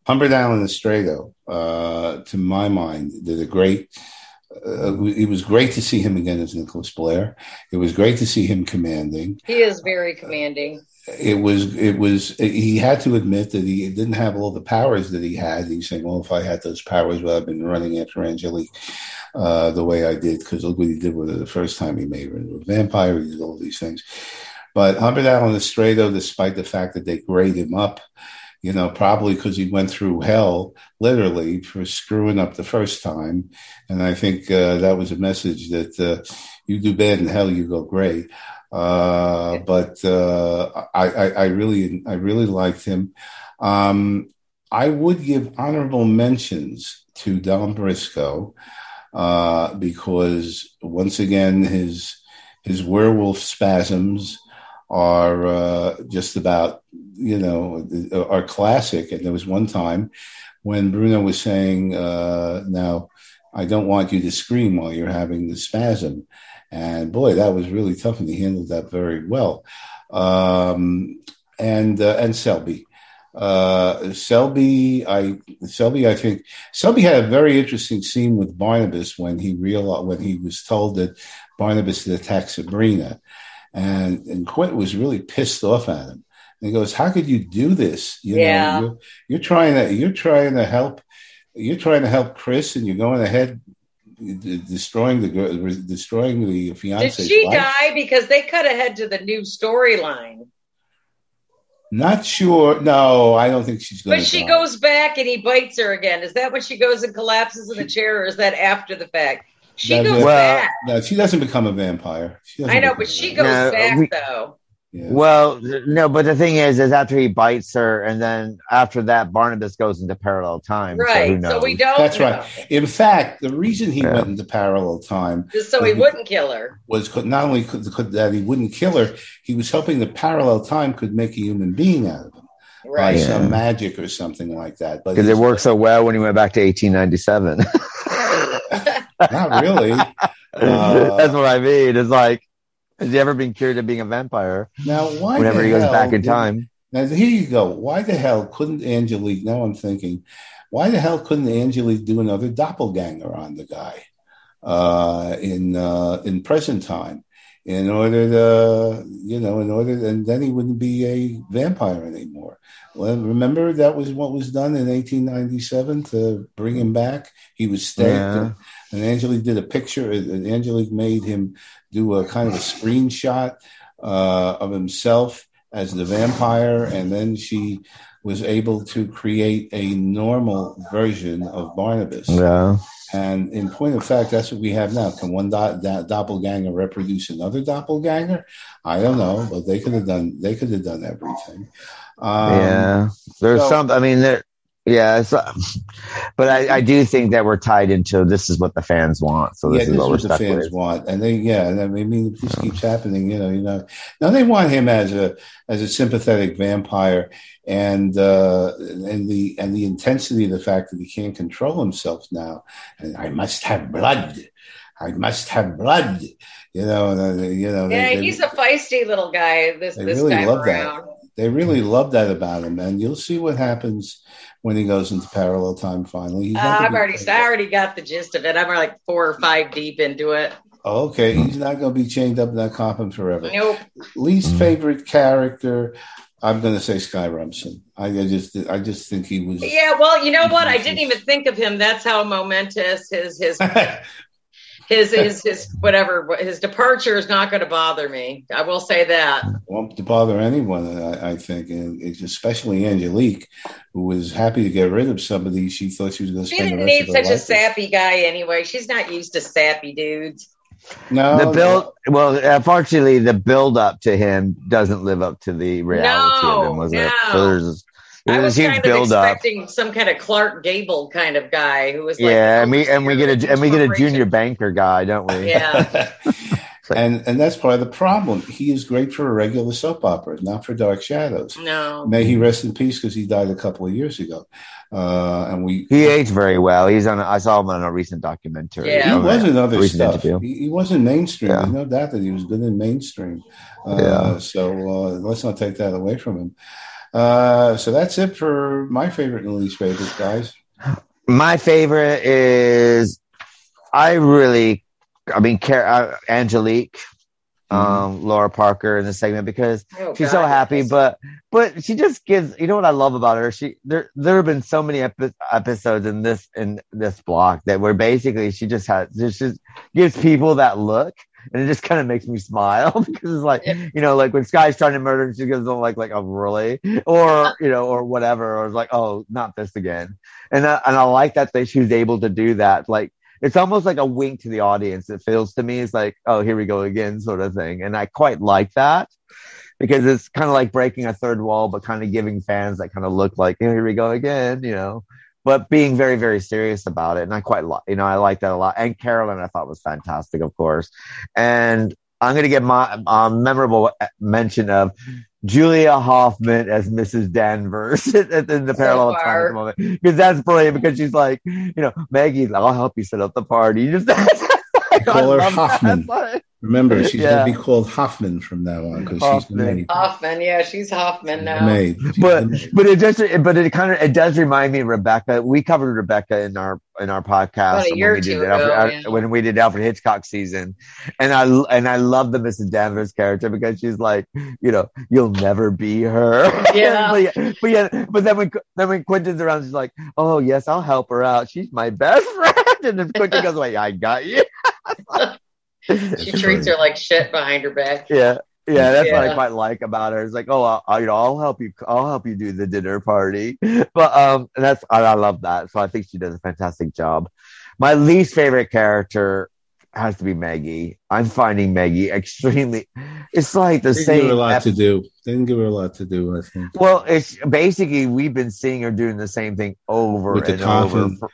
Humbert Allen Astredo, uh, to my mind, did a great. Uh, it was great to see him again as Nicholas Blair. It was great to see him commanding. He is very commanding. It was. It was. He had to admit that he didn't have all the powers that he had. He's saying, "Well, if I had those powers, well, I've been running after Angelique uh, the way I did because look what he did with her the first time he made her into a vampire. He did all these things." But Humbert Allen Astredo, despite the fact that they grade him up, you know, probably because he went through hell, literally, for screwing up the first time. And I think uh, that was a message that uh, you do bad in hell, you go great. Uh, but uh, I, I, I really, I really liked him. Um, I would give honorable mentions to Don Briscoe uh, because once again, his his werewolf spasms are uh, just about you know are classic. And there was one time when Bruno was saying, uh, "Now, I don't want you to scream while you're having the spasm," and boy, that was really tough, and he handled that very well. Um, and uh, and Selby. Uh, Selby, I Selby, I think Selby had a very interesting scene with Barnabas when he realized when he was told that Barnabas had attacked Sabrina, and and Quint was really pissed off at him. And he goes, "How could you do this? You Yeah. know, you're, you're trying to you're trying to help you're trying to help Chris, and you're going ahead." Destroying the girl, destroying the fiance. Did fiance. she die? Because they cut ahead to the new storyline. Not sure. No, I don't think she's going. But she goes back and he bites her again. Is that when she goes and collapses in the chair, or is that after the fact? She That's goes. Well, back. No, she doesn't become a vampire. She I know, but she goes No, back we- though. Yeah. Well, no, but the thing is, is after he bites her, and then after that, Barnabas goes into parallel time. so who Right. So, knows? we don't That's know. right. In fact, the reason he Yeah. went into parallel time Just so he wouldn't kill her. was not only could, could that he wouldn't kill her, he was hoping the parallel time could make a human being out of him by Yeah. some magic or something like that. Because it worked so well when he went back to 1897. Not really. That's what I mean. It's like, has he ever been cured of being a vampire? Now, why? Whenever the he goes hell back in time. Now here you go. Why the hell couldn't Angelique? Now I'm thinking, why the hell couldn't Angelique do another doppelganger on the guy uh, in uh, in present time? In order to, you know, in order, and then he wouldn't be a vampire anymore. Well, remember that was what was done in 1897 to bring him back. He was staked, Yeah. and, and Angelique did a picture. And Angelique made him do a kind of a screenshot uh, of himself as the vampire, and then she was able to create a normal version of Barnabas. Yeah. And in point of fact, that's what we have now. Can one do- do- doppelganger reproduce another doppelganger? I don't know, but they could have done. They could have done everything. Um, yeah. There's so- some, I mean, there, yeah, it's, uh, but I, I do think that we're tied into this is what the fans want. So yeah, this this is what we're is what the fans with. want, and they, yeah, and I mean, if this keeps happening, you know, you know. Now they want him as a as a sympathetic vampire, and uh, and the and the intensity of the fact that he can't control himself now, and I must have blood, I must have blood, you know, and, uh, you know. Yeah, they, they- he's a feisty little guy this They this really time love that. around. they really love that about him, and you'll see what happens when he goes into parallel time. Finally, Uh, I've already I already got the gist of it. I'm like four or five deep into it. Oh, okay, he's not going to be chained up in that coffin forever. Nope. least Mhm. favorite character i'm going to say sky rumson I, I just i just think he was Yeah, well, you know what? I didn't even think of him. That's how momentous his his his his, his whatever his departure is not going to bother me. I will say that. won't bother anyone I, I think and especially angelique who was happy to get rid of somebody she thought she was going to She spend didn't rest need such a life with. sappy guy anyway. She's not used to sappy dudes. no the build, well, unfortunately, the build up to him doesn't live up to the reality of him, No, was it? So there's, I was huge kind of build up. expecting some kind of Clark Gable kind of guy who was like, yeah, and we and we get a and we get a junior banker guy, don't we? Yeah. and and that's part of the problem he is great for a regular soap opera not for dark shadows No. may he rest in peace because he died a couple of years ago uh, and we He aged very well. He's on. A, I saw him on a recent documentary. Yeah. He was in other stuff. He, he, wasn't mainstream. Yeah. There's no doubt that he was good in mainstream. Uh, Yeah. So uh, let's not take that away from him. Uh, so that's it for my favorite and least favorite guys. My favorite is I really, I mean, Car- uh, Angelique, um, Lara Parker in the segment because Oh, she's God, so happy, but but she just gives. You know what I love about her? She there there have been so many epi- episodes in this in this block that where basically she just has just, just gives people that look. And it just kind of makes me smile because it's like, you know, like when Sky's trying to murder and she goes them like, like, oh, really? Or, uh-huh. you know, or whatever. Or it's like, oh, not this again. And I, and I like that they, she was able to do that. Like, it's almost like a wink to the audience. It feels to me, it's like, oh, here we go again, sort of thing. And I quite like that because it's kind of like breaking a third wall, but kind of giving fans that kind of look like, "Oh, here we go again, you know, but being very, very serious about it. And I quite like, you know, I like that a lot. And Carolyn, I thought was fantastic, of course. And I'm going to get my um, memorable mention of Julia Hoffman as Mrs. Danvers in the parallel far. time at the moment because that's brilliant because she's like, you know, Maggie, I'll help you set up the party. You just Call her love that. Hoffman. Like- Remember, she's Yeah. going to be called Hoffman from now on because she's the Hoffman. maid. Hoffman, yeah, she's Hoffman The now. maid. She's but maid. but it just but it kind of it does remind me of Rebecca. We covered Rebecca in our in our podcast About a when we or did two Alfred- ago, yeah. when we did Alfred Hitchcock season, and I and I love the Mrs. Danvers character because she's like you know you'll never be her. Yeah. but, yeah but yeah but then when then when Quentin's around, she's like oh yes I'll help her out. She's my best friend, and then Quentin goes like I got you. She treats her like shit behind her back. Yeah. Yeah, that's what I quite like about her. It's like, oh, I'll, I'll, you know, I'll help you. I'll help you do the dinner party. But um, that's I, I love that. So I think she does a fantastic job. My least favorite character has to be Maggie. I'm finding Maggie extremely. It's like the Didn't give same. her a lot ep- to do. Didn't give her a lot to do, I think. well, it's basically we've been seeing her doing the same thing over With the and over. for-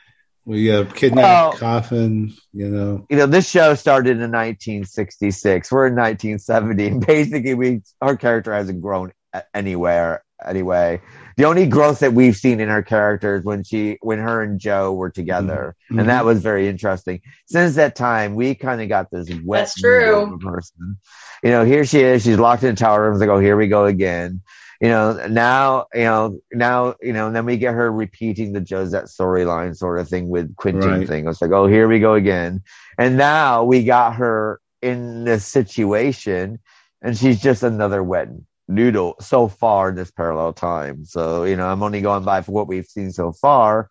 We have kidnapped Well- coffin, you know. you know, this show started in 1966. We're in 1970. And basically, we our character hasn't grown anywhere anyway. The only growth that we've seen in her character is when she, when her and Joe were together, Mhm. and that was very interesting. Since that time, we kind of got this wet That's true. noodle of a person. You know, here she is. She's locked in a tower room. It's like, oh, here we go again. You know, now, you know, now, you know, and then we get her repeating the Josette storyline sort of thing with Quentin Right. thing. It's like, oh, here we go again. And now we got her in this situation and she's just another wet noodle so far in this parallel time. So, you know, I'm only going by for what we've seen so far.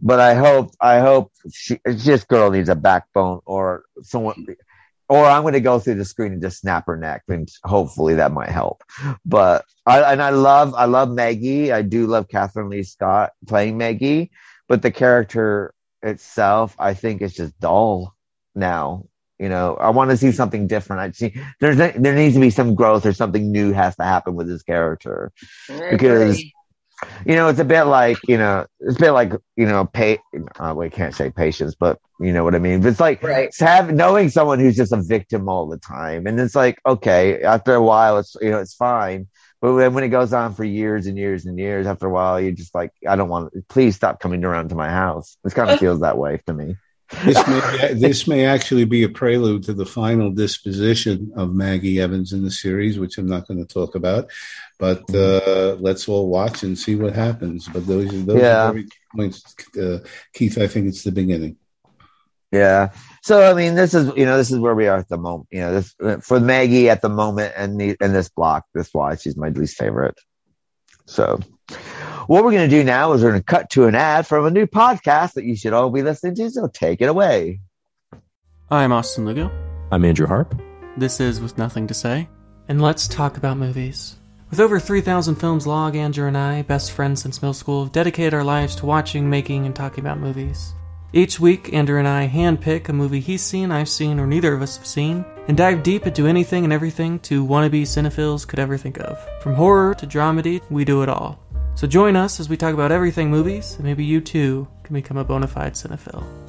But I hope, I hope she, this girl needs a backbone or someone, or I'm going to go through the screen and just snap her neck, and hopefully that might help. But I and I love, I love Maggie. I do love Kathryn Leigh Scott playing Maggie, but the character itself, I think, is just dull now. You know, I want to see something different. I see there's there needs to be some growth or something new has to happen with this character. Because-. You know, it's a bit like you know, it's a bit like you know, pay. Uh, we can't say patience, but you know what I mean. But it's like right. it's have knowing someone who's just a victim all the time, and it's like okay, after a while, it's you know, it's fine. But when, when it goes on for years and years and years, after a while, you're just like, I don't want. Please stop coming around to my house. It kind of feels that way to me. This may, this may actually be a prelude to the final disposition of Maggie Evans in the series, which I'm not going to talk about. But uh, let's all watch and see what happens. But those, are those Yeah. are very key points, uh, Keith. I think it's the beginning. Yeah. So I mean, this is you know this is where we are at the moment. You know, this for Maggie at the moment and the in this block. That's why she's my least favorite. So, what we're going to do now is we're going to cut to an ad from a new podcast that you should all be listening to. So take it away. I'm Austin Lugo. I'm Andrew Harp. This is With Nothing to Say. And let's talk about movies. With over 3,000 films log, Andrew and I, best friends since middle school, have dedicated our lives to watching, making, and talking about movies. Each week, Andrew and I handpick a movie he's seen, I've seen, or neither of us have seen, and dive deep into anything and everything two wannabe cinephiles could ever think of. From horror to dramedy, we do it all. So join us as we talk about everything movies, and maybe you too can become a bona fide cinephile.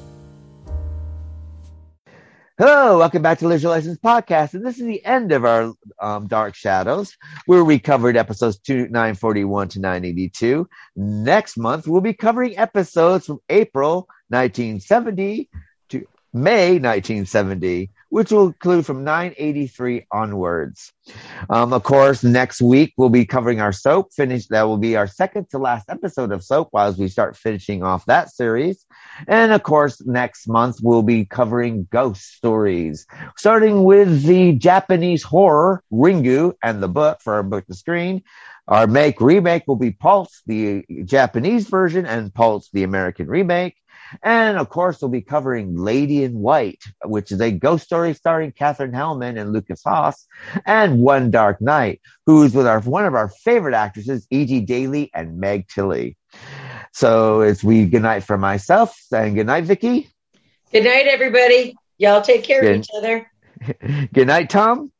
Hello, welcome back to Live Your License Podcast. And this is the end of our um, Dark Shadows, where we covered episodes two, 941 to 982. Next month, we'll be covering episodes from April 1970 to May 1970, which will include from 983 onwards. Um, of course, next week we'll be covering our soap. Finish that will be our second to last episode of soap while we start finishing off that series. And of course, next month we'll be covering ghost stories, starting with the Japanese horror Ringu and the book for our book to screen. Our make remake will be Pulse, the Japanese version, and Pulse, the American remake. And of course, we'll be covering Lady in White, which is a ghost story starring Katherine Helmond and Lukas Haas, and One Dark Night, who's with our one of our favorite actresses, E.G. Daily and Meg Tilly. So it's we good night for myself and good night, Vicky. Good night, everybody. Y'all take care Good. of each other. good night, Tom.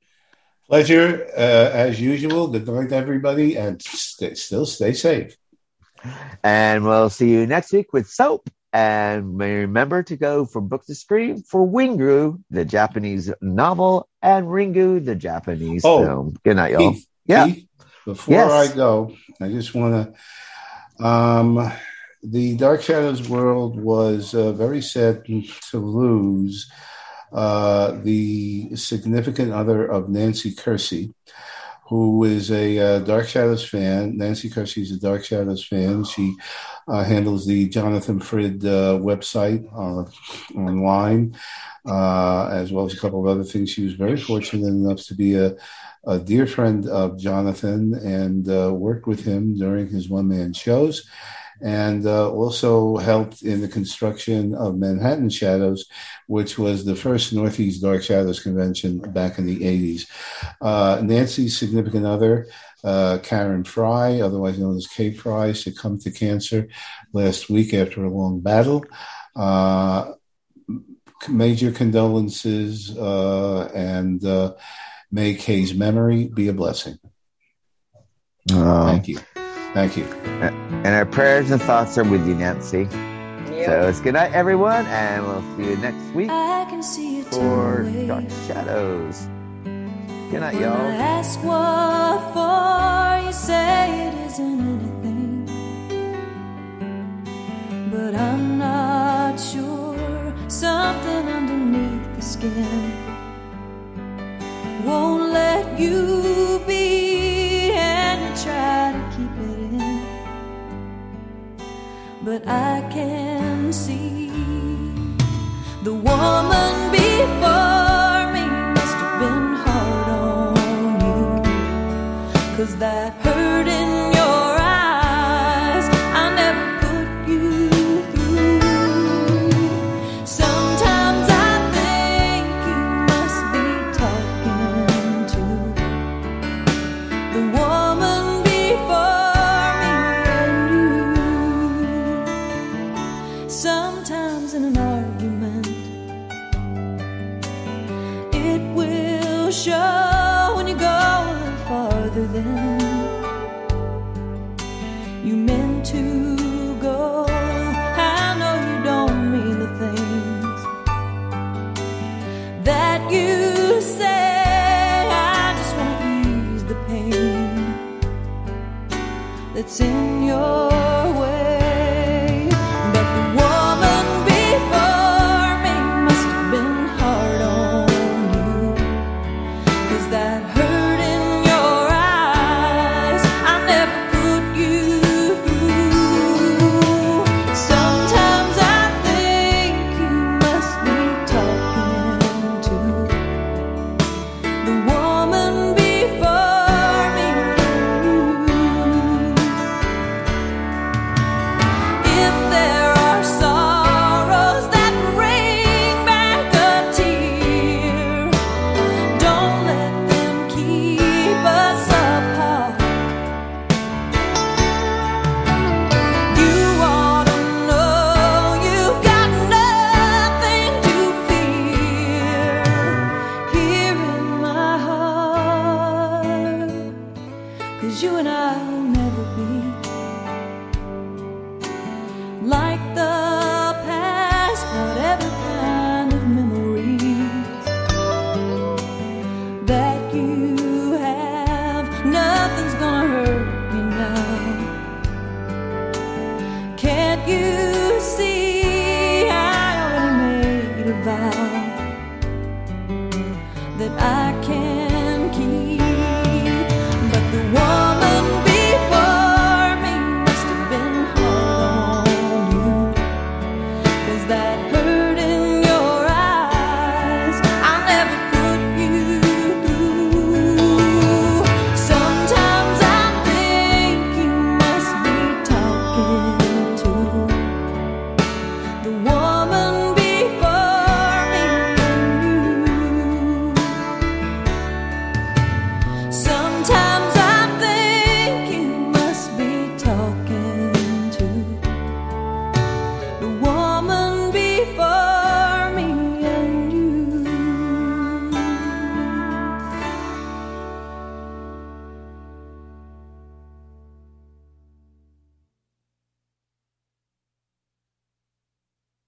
Pleasure uh, as usual. Good night, everybody, and stay, still stay safe. And we'll see you next week with soap. And remember to go from book to screen for Ringu, the Japanese novel, and Ringu, the Japanese Oh, film. Good night, y'all. Keith, Yeah. Keith, before Yes. I go, I just want to. Um, the Dark Shadows world was uh, very sad to lose uh, the significant other of Nancy Kersey, who is a uh, Dark Shadows fan. Nancy Kersey is a Dark Shadows fan. She uh, handles the Jonathan Frid uh, website uh, online, uh, as well as a couple of other things. She was very fortunate enough to be a, a dear friend of Jonathan and uh, worked with him during his one man shows and uh, also helped in the construction of Manhattan Shadows, which was the first Northeast Dark Shadows convention back in the 80s. Uh, Nancy's significant other, uh, Karen Fry, otherwise known as Kate Fry, succumbed to cancer last week after a long battle. Major condolences uh, and uh, may Kay's memory be a blessing. Oh. Thank you. Thank you. And our prayers and thoughts are with you, Nancy. So it's good night, everyone, and we'll see you next week I can see it for. Dark Shadows. Good night, When I y'all. ask what for, you say it isn't anything. But I'm not sure something underneath the skin won't let you be, and you try to keep it in. But I